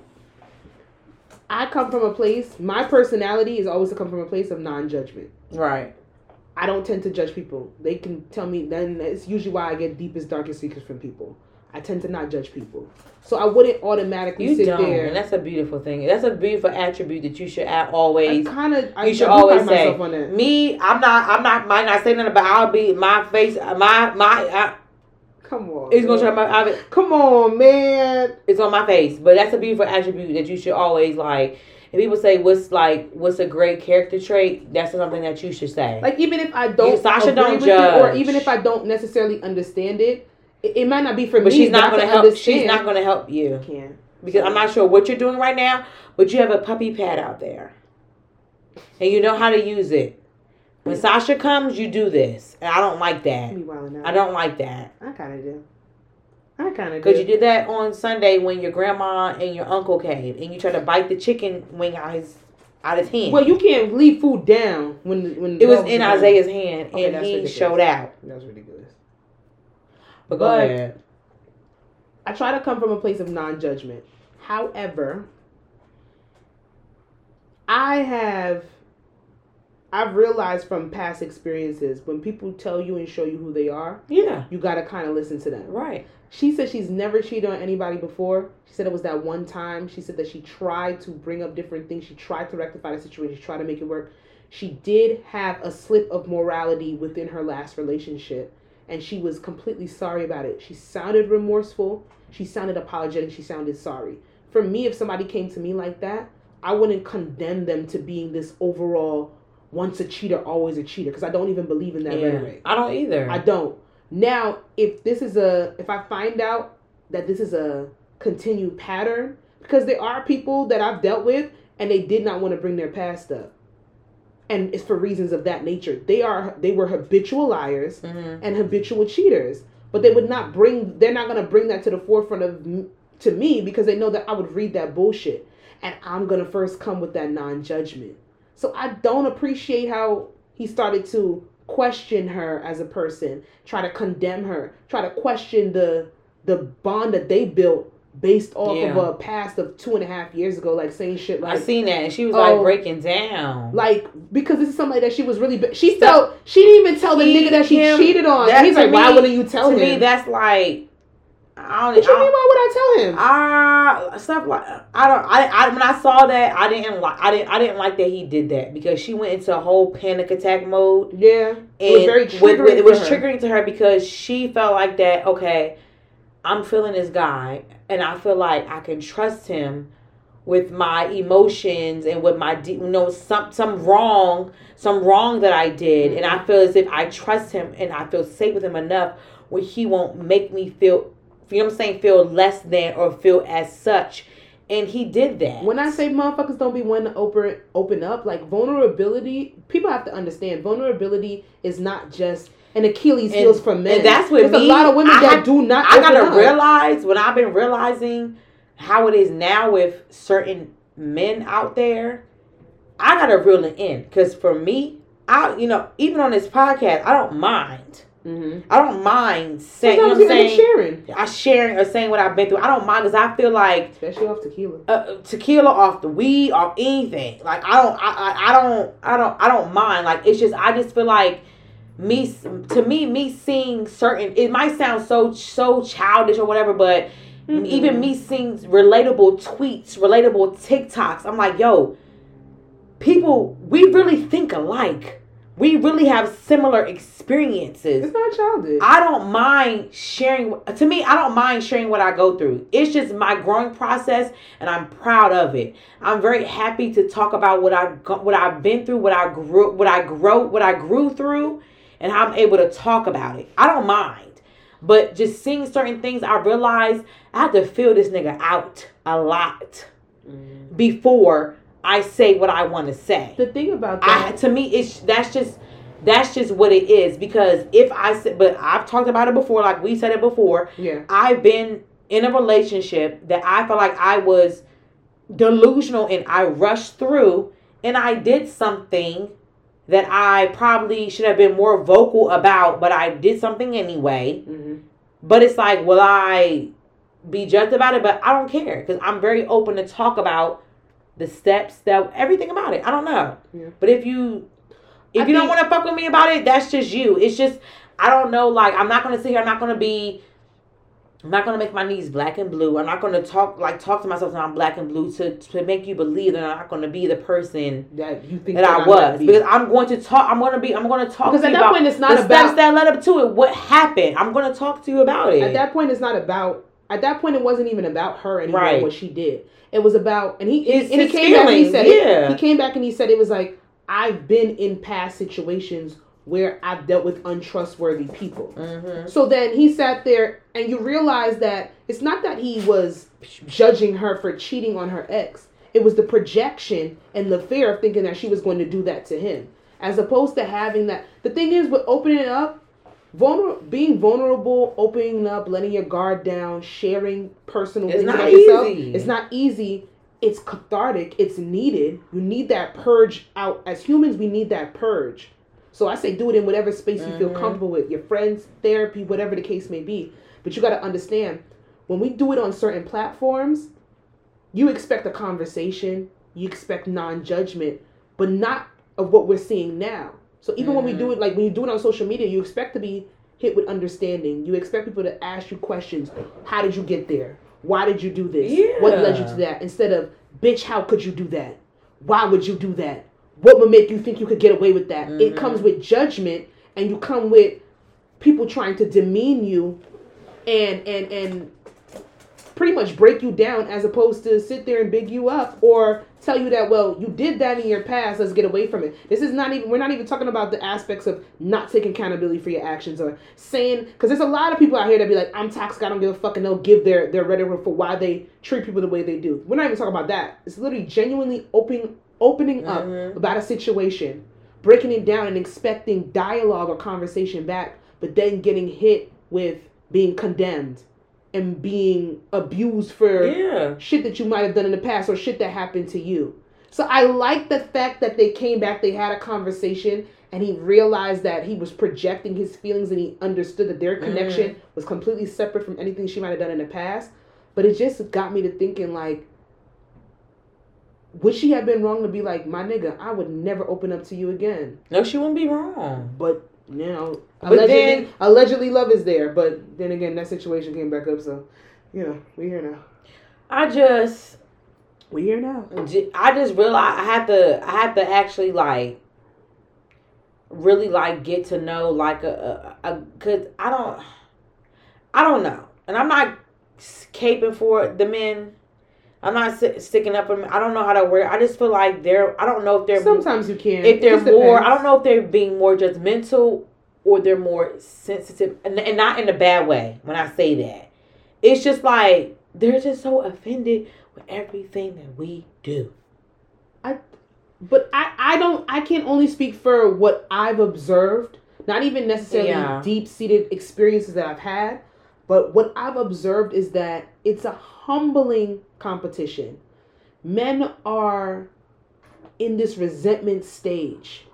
i come from a place my personality is always to come from a place of non-judgment Right. i don't tend to judge people they can tell me then it's usually why i get deepest darkest secrets from people i tend to not judge people so i wouldn't automatically You sit don't, there and that's a beautiful thing. That's a beautiful attribute that you should i always. kind of i You should I always say, myself on that Me, I'm not. I'm not. Might not say nothing, but I'll be my face. My my. I, come on it's gonna try my. I, come on man it's on my face. But that's a beautiful attribute that you should always like. If people say what's like what's a great character trait, that's something that you should say. Like even if I don't, You- Sasha don't it, or even if I don't necessarily understand it, it, it might not be for but me. she's not gonna help. understand. She's not gonna help you Can't. because I'm not sure what you're doing right now. But you have a puppy pad out there, and you know how to use it. When Sasha comes, you do this, and I don't like that. Me wilding out. I don't like that. I kind of do. I kind of do. Because you did that on Sunday when your grandma and your uncle came and you tried to bite the chicken wing out his out his hand. Well, you can't leave food down when when it was in Isaiah's hand Okay, and he ridiculous. showed out. That's ridiculous. But go ahead. I try to come from a place of non-judgment. However, I have I've realized from past experiences when people tell you and show you who they are, Yeah, you got to kind of listen to them. right. She said she's never cheated on anybody before. She said it was that one time. She said that she tried to bring up different things. She tried to rectify the situation. She tried to make it work. She did have a slip of morality within her last relationship, and she was completely sorry about it. She sounded remorseful. She sounded apologetic. She sounded sorry. For me, if somebody came to me like that, I wouldn't condemn them to being this overall once a cheater, always a cheater, because I don't even believe in that Yeah. rhetoric. I don't either. I don't. Now, if this is a, if I find out that this is a continued pattern, because there are people that I've dealt with and they did not want to bring their past up, and it's for reasons of that nature. They are, they were habitual liars Mhm. and habitual cheaters, but they would not bring, they're not going to bring that to the forefront of to me because they know that I would read that bullshit, and I'm gonna first come with that non-judgment. So I don't appreciate how he started to question her as a person, try to condemn her, try to question the the bond that they built based off of a past of two and a half years ago, like saying shit like I seen that and she was Oh. like breaking down. like because this is somebody that she was really she felt she didn't even tell the He- nigga that she him- cheated on. that he's like, why me- wouldn't you tell to him? me, that's like, I don't. What you I don't- mean? Why would I tell him? Ah, stuff like I don't. I, I when I saw that, I didn't like. I didn't. I didn't like that he did that because she went into a whole panic attack mode. yeah, And it was very triggering. with- it was her. triggering to her because she felt like that. Okay, I'm feeling this guy, and I feel like I can trust him with my emotions and with my de- you know some some wrong some wrong that I did, and. I feel as if I trust him and I feel safe with him enough where he won't make me feel. You know I'm saying? Feel less than or feel as such, and he did that. When I say motherfuckers don't be wanting to open open up, like vulnerability, people have to understand vulnerability is not just an Achilles And- heels for men. and that's what There's me- a lot of women I that have- do not. I gotta up. realize when I've been realizing how it is now with certain men out there, I gotta reel it in because for me, I you know even on this podcast, I don't mind. Mhm. I don't mind saying you know what I'm you end up saying. sharing, I sharing or saying what I've been through. I don't mind because I feel like especially off tequila. uh, tequila off the weed off anything. Like I don't, I, I, I don't, I don't, I don't mind. Like it's just, I just feel like me, to me, me seeing certain. It might sound so so childish or whatever, but Mhm. even me seeing relatable tweets, relatable TikToks, I'm like, yo, people, we really think alike. We really have similar experiences. It's not childish. I don't mind sharing. To me, I don't mind sharing what I go through. It's just my growing process, and I'm proud of it. I'm very happy to talk about what I what I've been through, what I grew, what I grow, what I grew through, and how I'm able to talk about it. I don't mind, but just seeing certain things, I realize I have to feel this nigga out a lot Mm. before I say what I want to say. the thing about I to me it's that's just that's just what it is because if I said but I've talked about it before like we said it before yeah, I've been in a relationship that I felt like I was delusional and I rushed through and I did something that I probably should have been more vocal about but I did something anyway hmm but it's like will I be judged about it but I don't care cuz I'm very open to talk about the steps that everything about it I don't know Yeah. but if you if I you don't want to fuck with me about it, that's just you. It's just I don't know. Like I'm not gonna sit here. I'm not gonna be. I'm not gonna make my knees black and blue. I'm not gonna talk like talk to myself when I'm black and blue to to make you believe that I'm not gonna be the person that you think that I I'm was be. because I'm going to talk. I'm gonna be. I'm gonna talk Because to at that point, it's not the steps about- that led up to it. What happened? I'm gonna talk to you about it. At that point, it's not about. At that point, it wasn't even about her anymore. Right. What she did. It was about, and he His- and he came back and he said, yeah. it, he came back and he said it was like I've been in past situations where I've dealt with untrustworthy people. mm-hmm. So then he sat there, and you realize that it's not that he was judging her for cheating on her ex. It was the projection and the fear of thinking that she was going to do that to him, as opposed to having that. The thing is, with opening up, vulner- being vulnerable, opening up, letting your guard down, sharing personal It's things not about yourself. easy. It's not easy. It's cathartic. It's needed. You need that purge out. As humans, we need that purge. So I say do it in whatever space you feel Mhm. comfortable with, your friends, therapy, whatever the case may be. But you got to understand when we do it on certain platforms, you expect a conversation, you expect non-judgment, but not of what we're seeing now. So even when we do it, like when you do it on social media, you expect to be hit with understanding. You expect people to ask you questions. How did you get there? Why did you do this? What led you to that? Instead of, bitch, how could you do that? Why would you do that? What would make you think you could get away with that? It Mhm. comes with judgment, and you come with people trying to demean you, and and and pretty much break you down, as opposed to sit there and big you up or tell you that well you did that in your past. Let's get away from it. This is not even. We're not even talking about the aspects of not taking accountability for your actions or saying because there's a lot of people out here that be like I'm toxic. I don't give a fuck, and they'll give their their rhetoric for why they treat people the way they do. We're not even talking about that. It's literally genuinely opening opening Mhm. up about a situation, breaking it down and expecting dialogue or conversation back, but then getting hit with being condemned and being abused for Yeah. shit that you might have done in the past or shit that happened to you. So I like the fact that they came back, they had a conversation, and he realized that he was projecting his feelings and he understood that their connection was completely separate from anything she might have done in the past. But it just got me to thinking like would she have been wrong to be like, my nigga, I would never open up to you again? No, she wouldn't be wrong. But you know, Allegedly, then- allegedly, love is there, but then again, that situation came back up. So, you know, we here now. I just We here now. I just realized I had to I had to actually like really like get to know like a, a, a cause I don't I don't know and I'm not caping for the men I'm not si- sticking up for them I don't know how to wear I just feel like they're I don't know if they're Sometimes you can. if they're more. I don't know if they're being more judgmental or they're more sensitive and, and not in a bad way when I say that it's just like they're just so offended with everything that we do I, But I, I don't. I can only speak for what I've observed. Not even necessarily Yeah. deep seated experiences that I've had, but what I've observed is that it's a humbling competition. Men are in this resentment stage.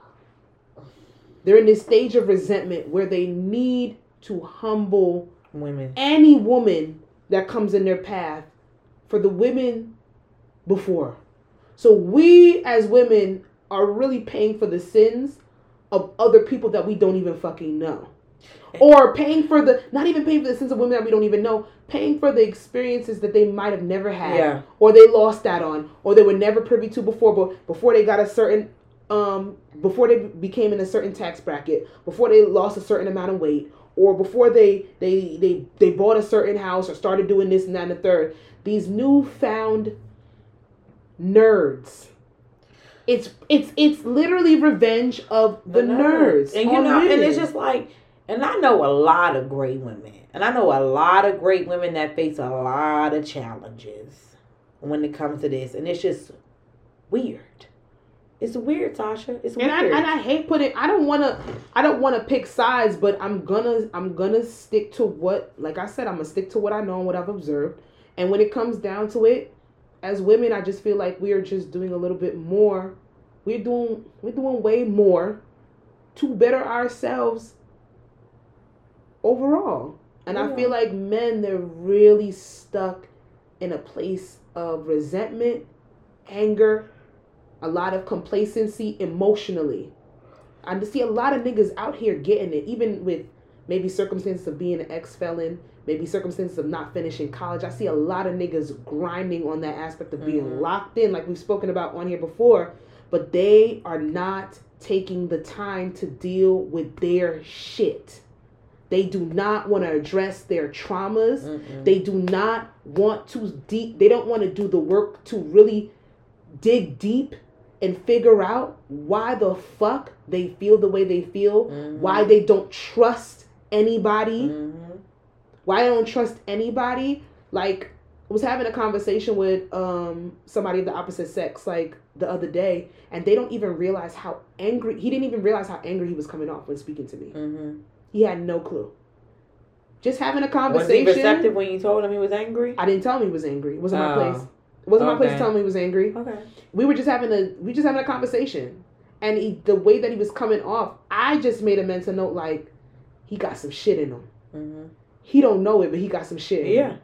They're in this stage of resentment where they need to humble women any woman that comes in their path for the women before. So we as women are really paying for the sins of other people that we don't even fucking know. Or paying for the not even paying for the sins of women that we don't even know, paying for the experiences that they might have never had. Yeah. Or they lost that on, or they were never privy to before, but before they got a certain um before they became in a certain tax bracket, before they lost a certain amount of weight, or before they they they they bought a certain house or started doing this and that and the third. These newfound nerds. It's it's it's literally revenge of the, nerds. And you know, and it's just like, and I know a lot of great women, and I know a lot of great women that face a lot of challenges when it comes to this, and it's just weird. It's weird, Tasha. It's and I weird. and I hate putting. I don't want to. I don't want to pick sides, but I'm gonna. I'm gonna stick to what. Like I said, I'm gonna stick to what I know and what I've observed. And when it comes down to it, as women, I just feel like we are just doing a little bit more. We're doing. We're doing way more to better ourselves overall. And I feel like men, they're really stuck in a place of resentment, anger, a lot of complacency emotionally. I see a lot of niggas out here getting it, even with maybe circumstances of being an ex felon, maybe circumstances of not finishing college. I see a lot of niggas grinding on that aspect of being Mhm. locked in, like we've spoken about on here before, but they are not taking the time to deal with their shit. They do not want to address their traumas. Mm-mm. They do not want to deep. They don't want to do the work to really dig deep and figure out why the fuck they feel the way they feel. Mhm. Why they don't trust anybody. Mhm. Why I don't trust anybody. Like I was having a conversation with um somebody of the opposite sex like the other day, and they don't even realize how angry. He didn't even realize how angry he was coming off when speaking to me. Mhm. He had no clue. Just having a conversation. Was he receptive when you told him he was angry? I didn't tell him he was angry. It wasn't my Oh. place. It wasn't my place to tell him he was angry. Okay. We were just having a we just having a conversation, and he, the way that he was coming off, I just made a mental note like he got some shit in him. hmm He don't know it, but he got some shit. in him. Yeah.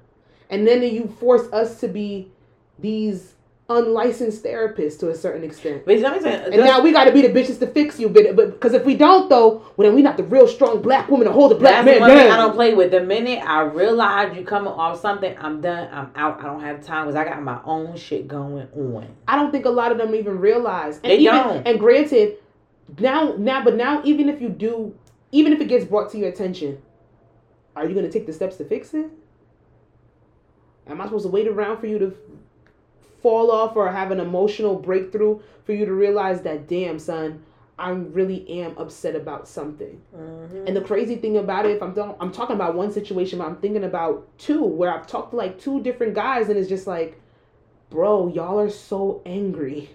And then you force us to be these unlicensed therapists to a certain extent. But let me say, And now we got to be the bitches to fix you, but because if we don't though, well then we not the real strong black woman to hold the black That's man one thing down. I don't play with. The minute I realize you coming off something, I'm done. I'm out. I don't have time because I got my own shit going on. I don't think a lot of them even realize. And They even, don't. And granted, now now but now even if you do, even if it gets brought to your attention, are you gonna take the steps to fix it? Am I supposed to wait around for you to fall off or have an emotional breakthrough for you to realize that damn son, I really am upset about something. Mm-hmm. And the crazy thing about it, if I'm th- I'm talking about one situation, but I'm thinking about two where I've talked to like two different guys, and it's just like, bro, y'all are so angry,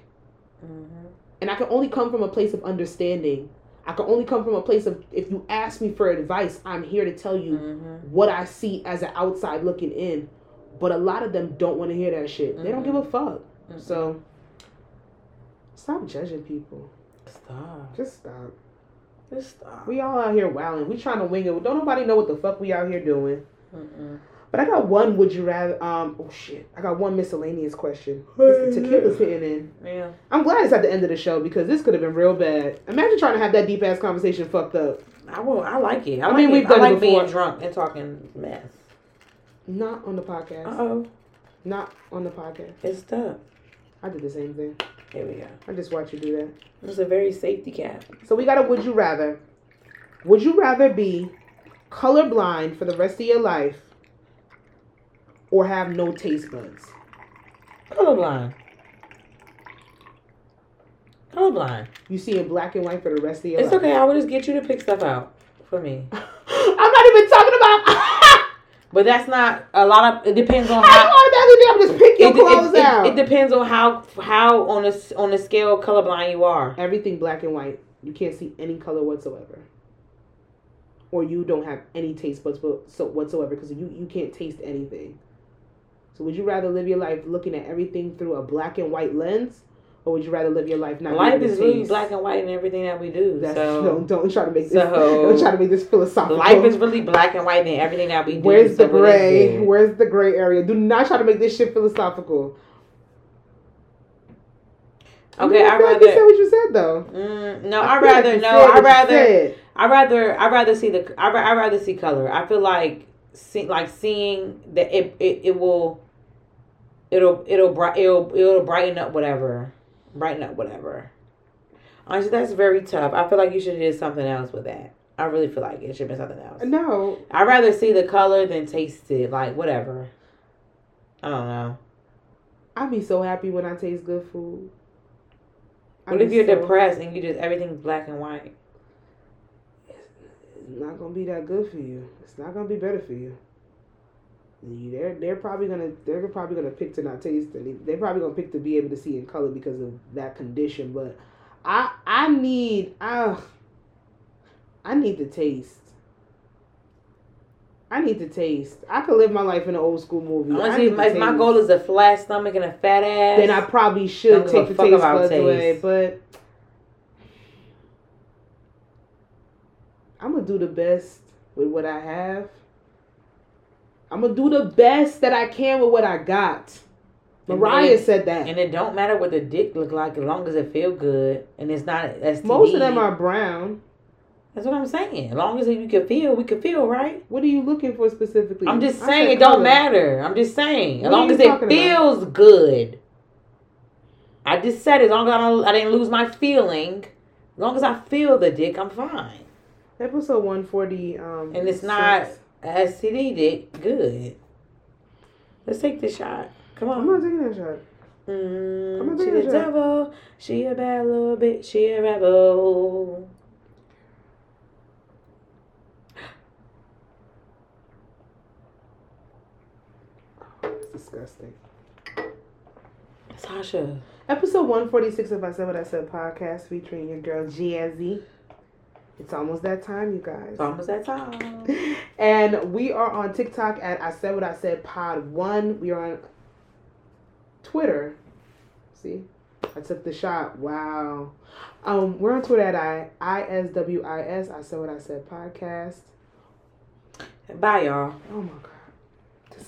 Mm-hmm. and I can only come from a place of understanding. I can only come from a place of if you ask me for advice, I'm here to tell you Mm-hmm. what I see as an outside looking in. But a lot of them don't want to hear that shit. They don't give a fuck. So stop judging people. Stop. Just stop. Just stop. We all out here wilding. We trying to wing it. Don't nobody know what the fuck we out here doing. Mm-mm. But I got one. Would you rather? Um. Oh shit. I got one miscellaneous question. The tequila's hitting in. Yeah. I'm glad it's at the end of the show because this could have been real bad. Imagine trying to have that deep ass conversation fucked up. I will. I like it. I, I like mean, it. we've done I it like being drunk and talking mess. Not on the podcast. Oh, Not on the podcast. it's tough. I did the same thing. Here we go. I just watch you do that. It's a very safety cap. So we got a would you rather. Would you rather be colorblind for the rest of your life or have no taste buds? Colorblind. Colorblind. You see in black and white for the rest of your life. It's life. okay. I will just get you to pick stuff out for me. (laughs) I'm not even talking about. But that's not a lot of. It depends on I how. automatically think I'm just pick your It, clothes it, it, out. it depends on how how on a on the scale colorblind you are. Everything black and white. You can't see any color whatsoever. Or you don't have any taste buds so whatsoever because you, you can't taste anything. So would you rather live your life looking at everything through a black and white lens? Or would you rather live your life not Life is really black and white in everything that we do. That's, so (laughs) don't, don't try to make this so- don't try to make this philosophical. life is really black and white in everything that we do. Where's so the gray? Where's the gray area? Do not try to make this shit philosophical. I mean, Okay, I I feel like said rather. what you said though. Mm, no, I I like rather you no. I rather. I rather. I rather see the. I I rather see color. I feel like see like seeing that it it, it will. It'll it'll bright it'll it'll brighten up whatever, brighten up whatever. Honestly, that's very tough. I feel like you should have did something else with that. I really feel like it should have been something else. No, I'd rather see the color than taste it. Like whatever. I don't know. I'd be so happy when I taste good food. I'd What if you're so- depressed and you just everything's black and white? It's not gonna be that good for you. It's not gonna be better for you. They're they're probably gonna they're probably gonna pick to not taste and they're probably gonna pick to be able to see in color because of that condition. But I I need I I need to taste. I need to taste. I could live my life in an old school movie. Honestly, if my goal is a flat stomach and a fat ass, then I probably should take the fuck taste buds away. But I'm gonna do the best with what I have. I'm gonna do the best that I can with what I got. Mariah then- said that. and it don't matter what the dick look like as long as it feel good and it's not STD. Most of them are brown. That's what I'm saying. As long as you can feel, we can feel, right? What are you looking for specifically? I'm just saying it don't matter. I'm just saying. As What are long as it talking about? feels good. I just said as long as I don't I didn't lose my feeling. As long as I feel the dick, I'm fine. Episode 140. Um, And it's not six. STD dick, good. Let's take this shot. Come on. I'm not taking that shot. I'm Mm, not she taking the shot. devil. She a bad little bitch. She a rebel. It's disgusting. Sasha. Episode 146 of I Said What I Said podcast featuring your girl Jazzy. It's almost that time, you guys. It's almost that time. (laughs) And we are on TikTok at I Said What I Said Pod One. We are on Twitter. See, I took the shot. Wow. Um, we're on Twitter at I I S W I S. I Said What I Said podcast. Bye, y'all. Oh my god.